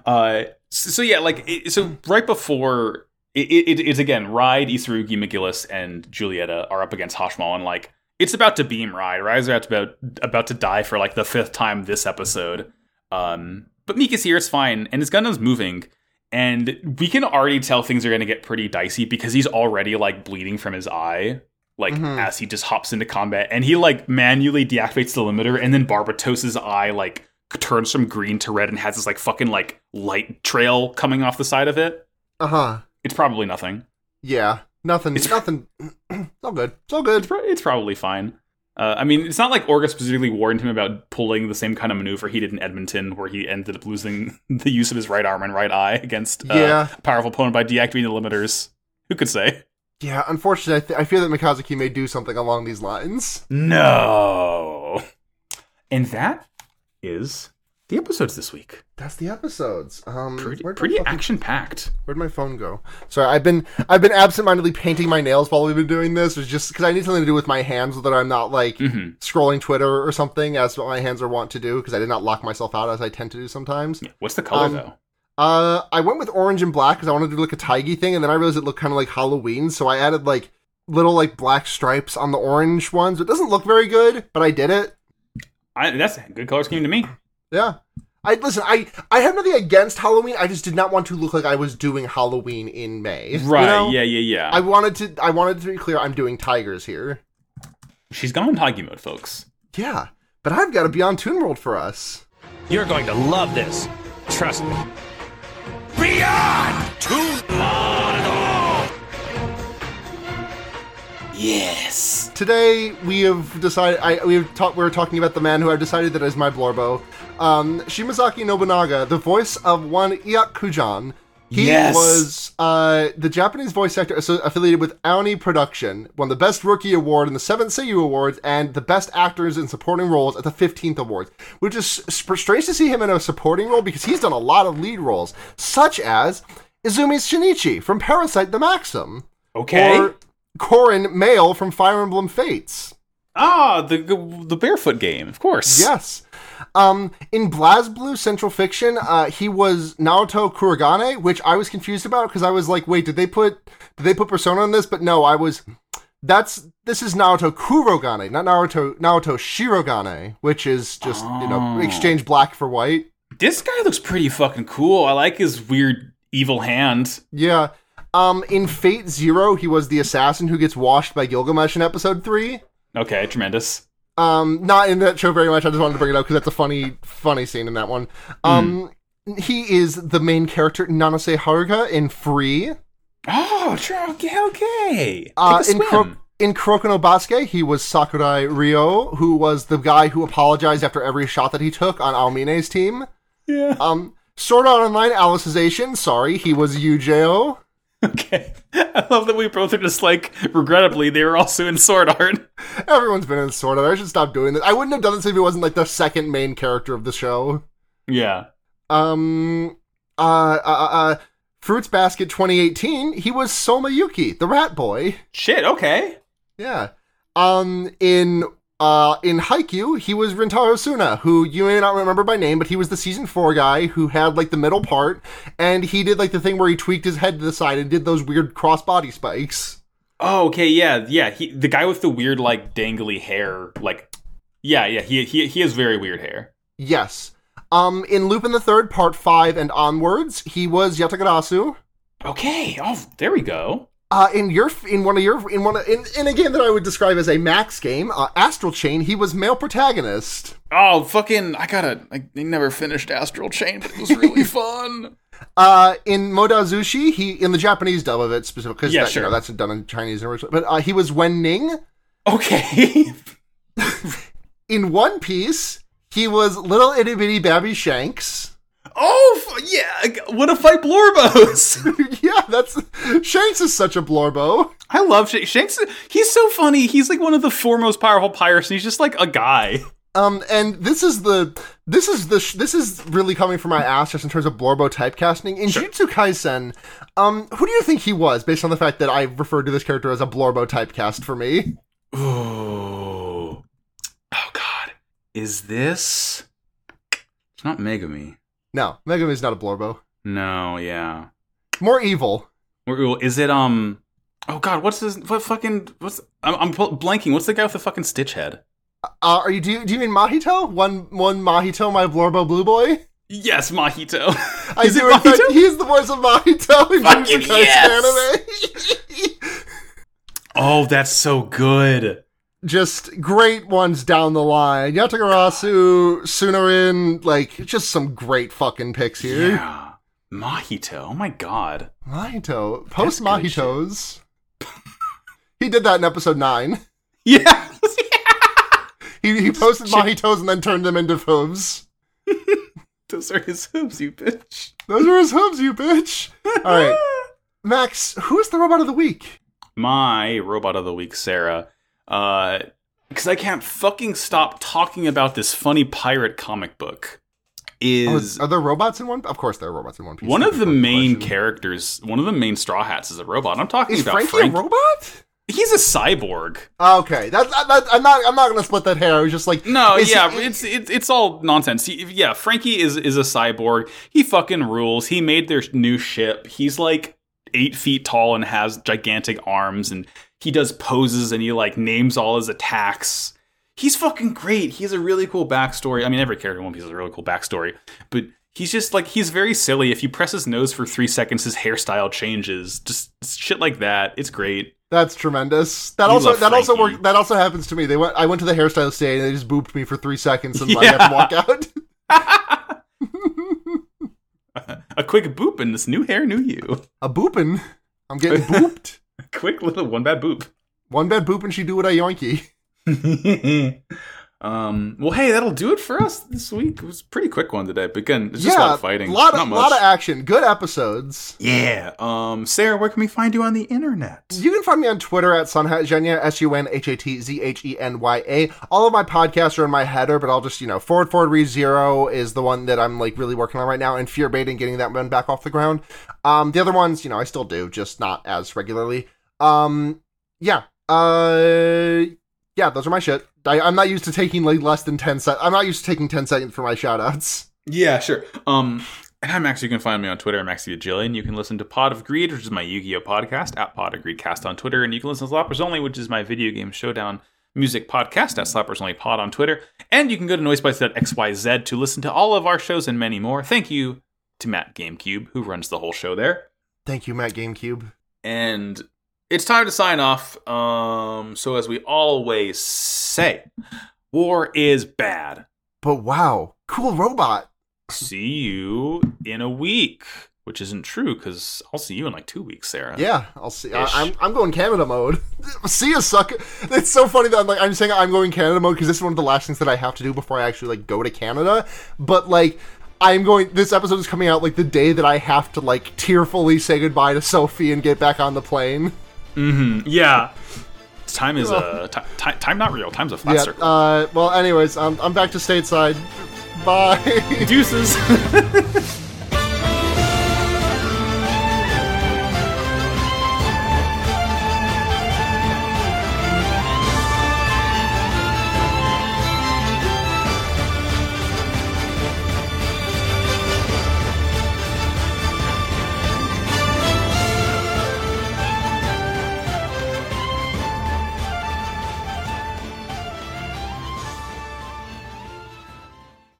Uh, so, so yeah, like it, so right before it, it, it's again Ride, Isurugi, McGillis, and Julieta are up against Hashmal, and like it's about to beam Ride. Ride's about to, about about to die for like the fifth time this episode. Um, but Mika's here, it's fine, and his Gundam's moving, and we can already tell things are going to get pretty dicey because he's already like bleeding from his eye. Like Mhm. as he just hops into combat, and he like manually deactivates the limiter, and then Barbatos's eye like turns from green to red and has this like fucking like light trail coming off the side of it. Uh huh. It's probably nothing. Yeah. Nothing. It's- nothing. it's all good. It's all good. It's, pro- it's probably fine. Uh, I mean, it's not like Orga specifically warned him about pulling the same kind of maneuver he did in Edmonton, where he ended up losing the use of his right arm and right eye against uh, Yeah. a powerful opponent by deactivating the limiters. Who could say? Yeah, unfortunately, I, th- I fear that Mikazuki may do something along these lines. No. And that is the episodes this week. That's the episodes. Um, Pretty, pretty action packed. Where'd my phone go? Sorry, I've been I've been absentmindedly painting my nails while we've been doing this. It's just because I need something to do with my hands so that I'm not like hmm scrolling Twitter or something, as what my hands are wont to do. Because I did not lock myself out as I tend to do sometimes. What's the color Um, though? Uh, I went with orange and black because I wanted to do like a Taigi thing, and then I realized it looked kind of like Halloween, so I added like little like black stripes on the orange ones. It doesn't look very good, but I did it. I, that's a good color scheme to me. Yeah. I listen. I I have nothing against Halloween. I just did not want to look like I was doing Halloween in May. you Right? know? Yeah, yeah, yeah. I wanted to. I wanted to be clear. I'm doing tigers here. She's gone Taigi mode, folks. Yeah, but I've got a Beyond Toon World for us. You're going to love this. Trust me. Beyond Toon World. Yes. Today we have decided. I we have talked. We were talking about the man who I've decided that is my Blorbo, um, Shimazaki Nobunaga, the voice of one Iok Kujan. He Yes. was uh, the Japanese voice actor affiliated with Aoni Production, won the Best Rookie Award in the 7th Seiyu Awards, and the Best Actors in Supporting Roles at the 15th Awards, which is strange to see him in a supporting role because he's done a lot of lead roles, such as Izumi Shinichi from Parasyte the Maxim, Okay. or Corrin Male from Fire Emblem Fates. ah, the the barefoot game, of course. Yes. Um, in BlazBlue Central Fiction, uh, he was Naoto Kurogane, which I was confused about because I was like, wait, did they put did they put Persona on this? But no, I was. That's this is Naoto Kurogane, not Naruto Naoto Shirogane, which is just you know Oh. exchange black for white. This guy looks pretty fucking cool. I like his weird evil hand. Yeah. Um, in Fate Zero, he was the assassin who gets washed by Gilgamesh in episode three. Okay, tremendous. Um, not in that show very much. I just wanted to bring it up because that's a funny, funny scene in that one. Um, he is the main character Nanase Haruka in Free. Oh, sure, okay, okay. Uh, in Kro- swim. in Kuroko Basuke, he was Sakurai Ryo, who was the guy who apologized after every shot that he took on Aomine's team. yeah. Um, Sword Art Online Alicization, sorry, he was Eugeo. Okay. I love that we both are just like, regrettably, they were also in Sword Art. Everyone's been in Sword Art. I should stop doing this. I wouldn't have done this if he wasn't like the second main character of the show. Yeah. Um, uh, uh, uh, uh Fruits Basket 2018, he was Soma Yuki, the rat boy. Shit, okay. Yeah. Um, in uh in Haikyuu, he was Rintaro Suna, who you may not remember by name, but he was the season four guy who had like the middle part, and he did like the thing where he tweaked his head to the side and did those weird cross body spikes. Oh, okay, yeah, yeah. He, the guy with the weird, like, dangly hair, like, yeah, yeah. He he he has very weird hair. Yes. Um, in Lupin the Third, Part Five and onwards, he was Yatagarasu. Okay. Oh, there we go. Uh, in your in one of your in one of, in, in a game that I would describe as a max game, uh, Astral Chain, he was male protagonist. Oh, fucking! I gotta. I never finished Astral Chain, but it was really fun. Uh, in Mo Dao Zu Shi, he in the Japanese dub of it specifically, because Yeah, that, you sure. know, that's done in Chinese originally. But uh, he was Wen Ning. Okay. In One Piece, he was little itty bitty Babby Shanks. Oh, f- yeah. What a fight, Blorbos! yeah, that's Shanks is such a blorbo. I love Shanks. Shanks. He's so funny. He's like one of the foremost powerful pirates, and he's just like a guy. Um, and this is the this is the sh- this is really coming from my ass just in terms of Blorbo typecasting. In Sure. Jujutsu Kaisen, um, who do you think he was based on the fact that I referred to this character as a Blorbo typecast for me? Ooh. Oh God. Is this? It's not Megami. No, Megami is not a Blorbo. No. Yeah. More evil. Or- Is it um? Oh God. What's this? What fucking? What's? I'm, I'm blanking. What's the guy with the fucking stitch head? Uh, are you do you, do you mean Mahito? One one Mahito, my Blorbo blue boy. Yes, Mahito. I Is it Mahito? he is the voice of Mahito in Fucking yes! anime. Oh, that's so good. Just great ones down the line. Yatagarasu, Sunarin, like just some great fucking picks here. Yeah. Mahito. Oh my god. Mahito, post Mahitos. he did that in episode nine. Yeah. he, he posted Mahitos and then turned them into hooves. Those are his hooves, you bitch. Those are his hooves, you bitch. All right, Max, who's the robot of the week? My robot of the week, Sarah. Uh, because I can't fucking stop talking about this funny pirate comic book. Oh, Is are there robots in one? Of course, there are robots in One Piece. one of the main question. characters, one of the main Straw Hats, is a robot. I'm talking Is about Franky Frank. a robot? He's a cyborg. Okay, that, that, that- I'm not. I'm not gonna split that hair. I was just like, No, yeah, he- it's it's it's all nonsense. He, yeah, Franky is is a cyborg. He fucking rules. He made their new ship. He's like eight feet tall and has gigantic arms, and he does poses and he like names all his attacks. He's fucking great. He has a really cool backstory. I mean, every character in One Piece has a really cool backstory, but he's just like he's very silly. If you press his nose for three seconds, his hairstyle changes. Just shit like that. It's great. That's tremendous. That You also that also Franky. work that also happens to me. They went I went to the hairstylist today and they just booped me for three seconds and I Yeah. have to walk out. A quick boop and this new hair, new you. A booping. I'm getting booped. quick little one bad boop. One bad boop and she do what I yoinky. um. Well, hey, that'll do it for us this week. It was a pretty quick one today, but again, it's just a lot of fighting. lot of lot of action. Good episodes. yeah. Um. Sarah, where can we find you on the internet? You can find me on Twitter at Sunhatzhenya, S U N H A T Z H E N Y A. All of my podcasts are in my header, but I'll just, you know, Forward Forward Re Zero is the one that I'm like really working on right now, and Fear baiting, getting that one back off the ground. Um, the other ones, you know, I still do, just not as regularly. Um, yeah. Uh, yeah, those are my shit. I, I'm not used to taking like less than 10 seconds. I'm not used to taking 10 seconds for my shout outs. Yeah, sure. Um. And I'm Max. You can find me on Twitter. I'm Maxie Jillian. You can listen to Pod of Greed, which is my Yu-Gi-Oh podcast at Pod of Greed Cast on Twitter, and you can listen to Slappers Only, which is my video game showdown music podcast at Slappers Only Pod on Twitter. And you can go to noisebites.xyz to listen to all of our shows and many more. Thank you to Matt GameCube, who runs the whole show there. Thank you, Matt GameCube. And it's time to sign off. Um, so as we always say, war is bad. But wow, cool robot. See you in a week, which isn't true because I'll see you in like two weeks, Sarah. Yeah, I'll see. I, Ish. I'm I'm going Canada mode. see you, sucker. It's so funny that I'm like I'm saying I'm going Canada mode because this is one of the last things that I have to do before I actually like go to Canada. But like. I'm going. This episode is coming out like the day that I have to like tearfully say goodbye to Sophie and get back on the plane. Mm-hmm. Yeah. Time is a ti ti- time not real. Time's a flat yeah. circle. Uh. Well. Anyways, I'm I'm back to stateside. Bye. Deuces.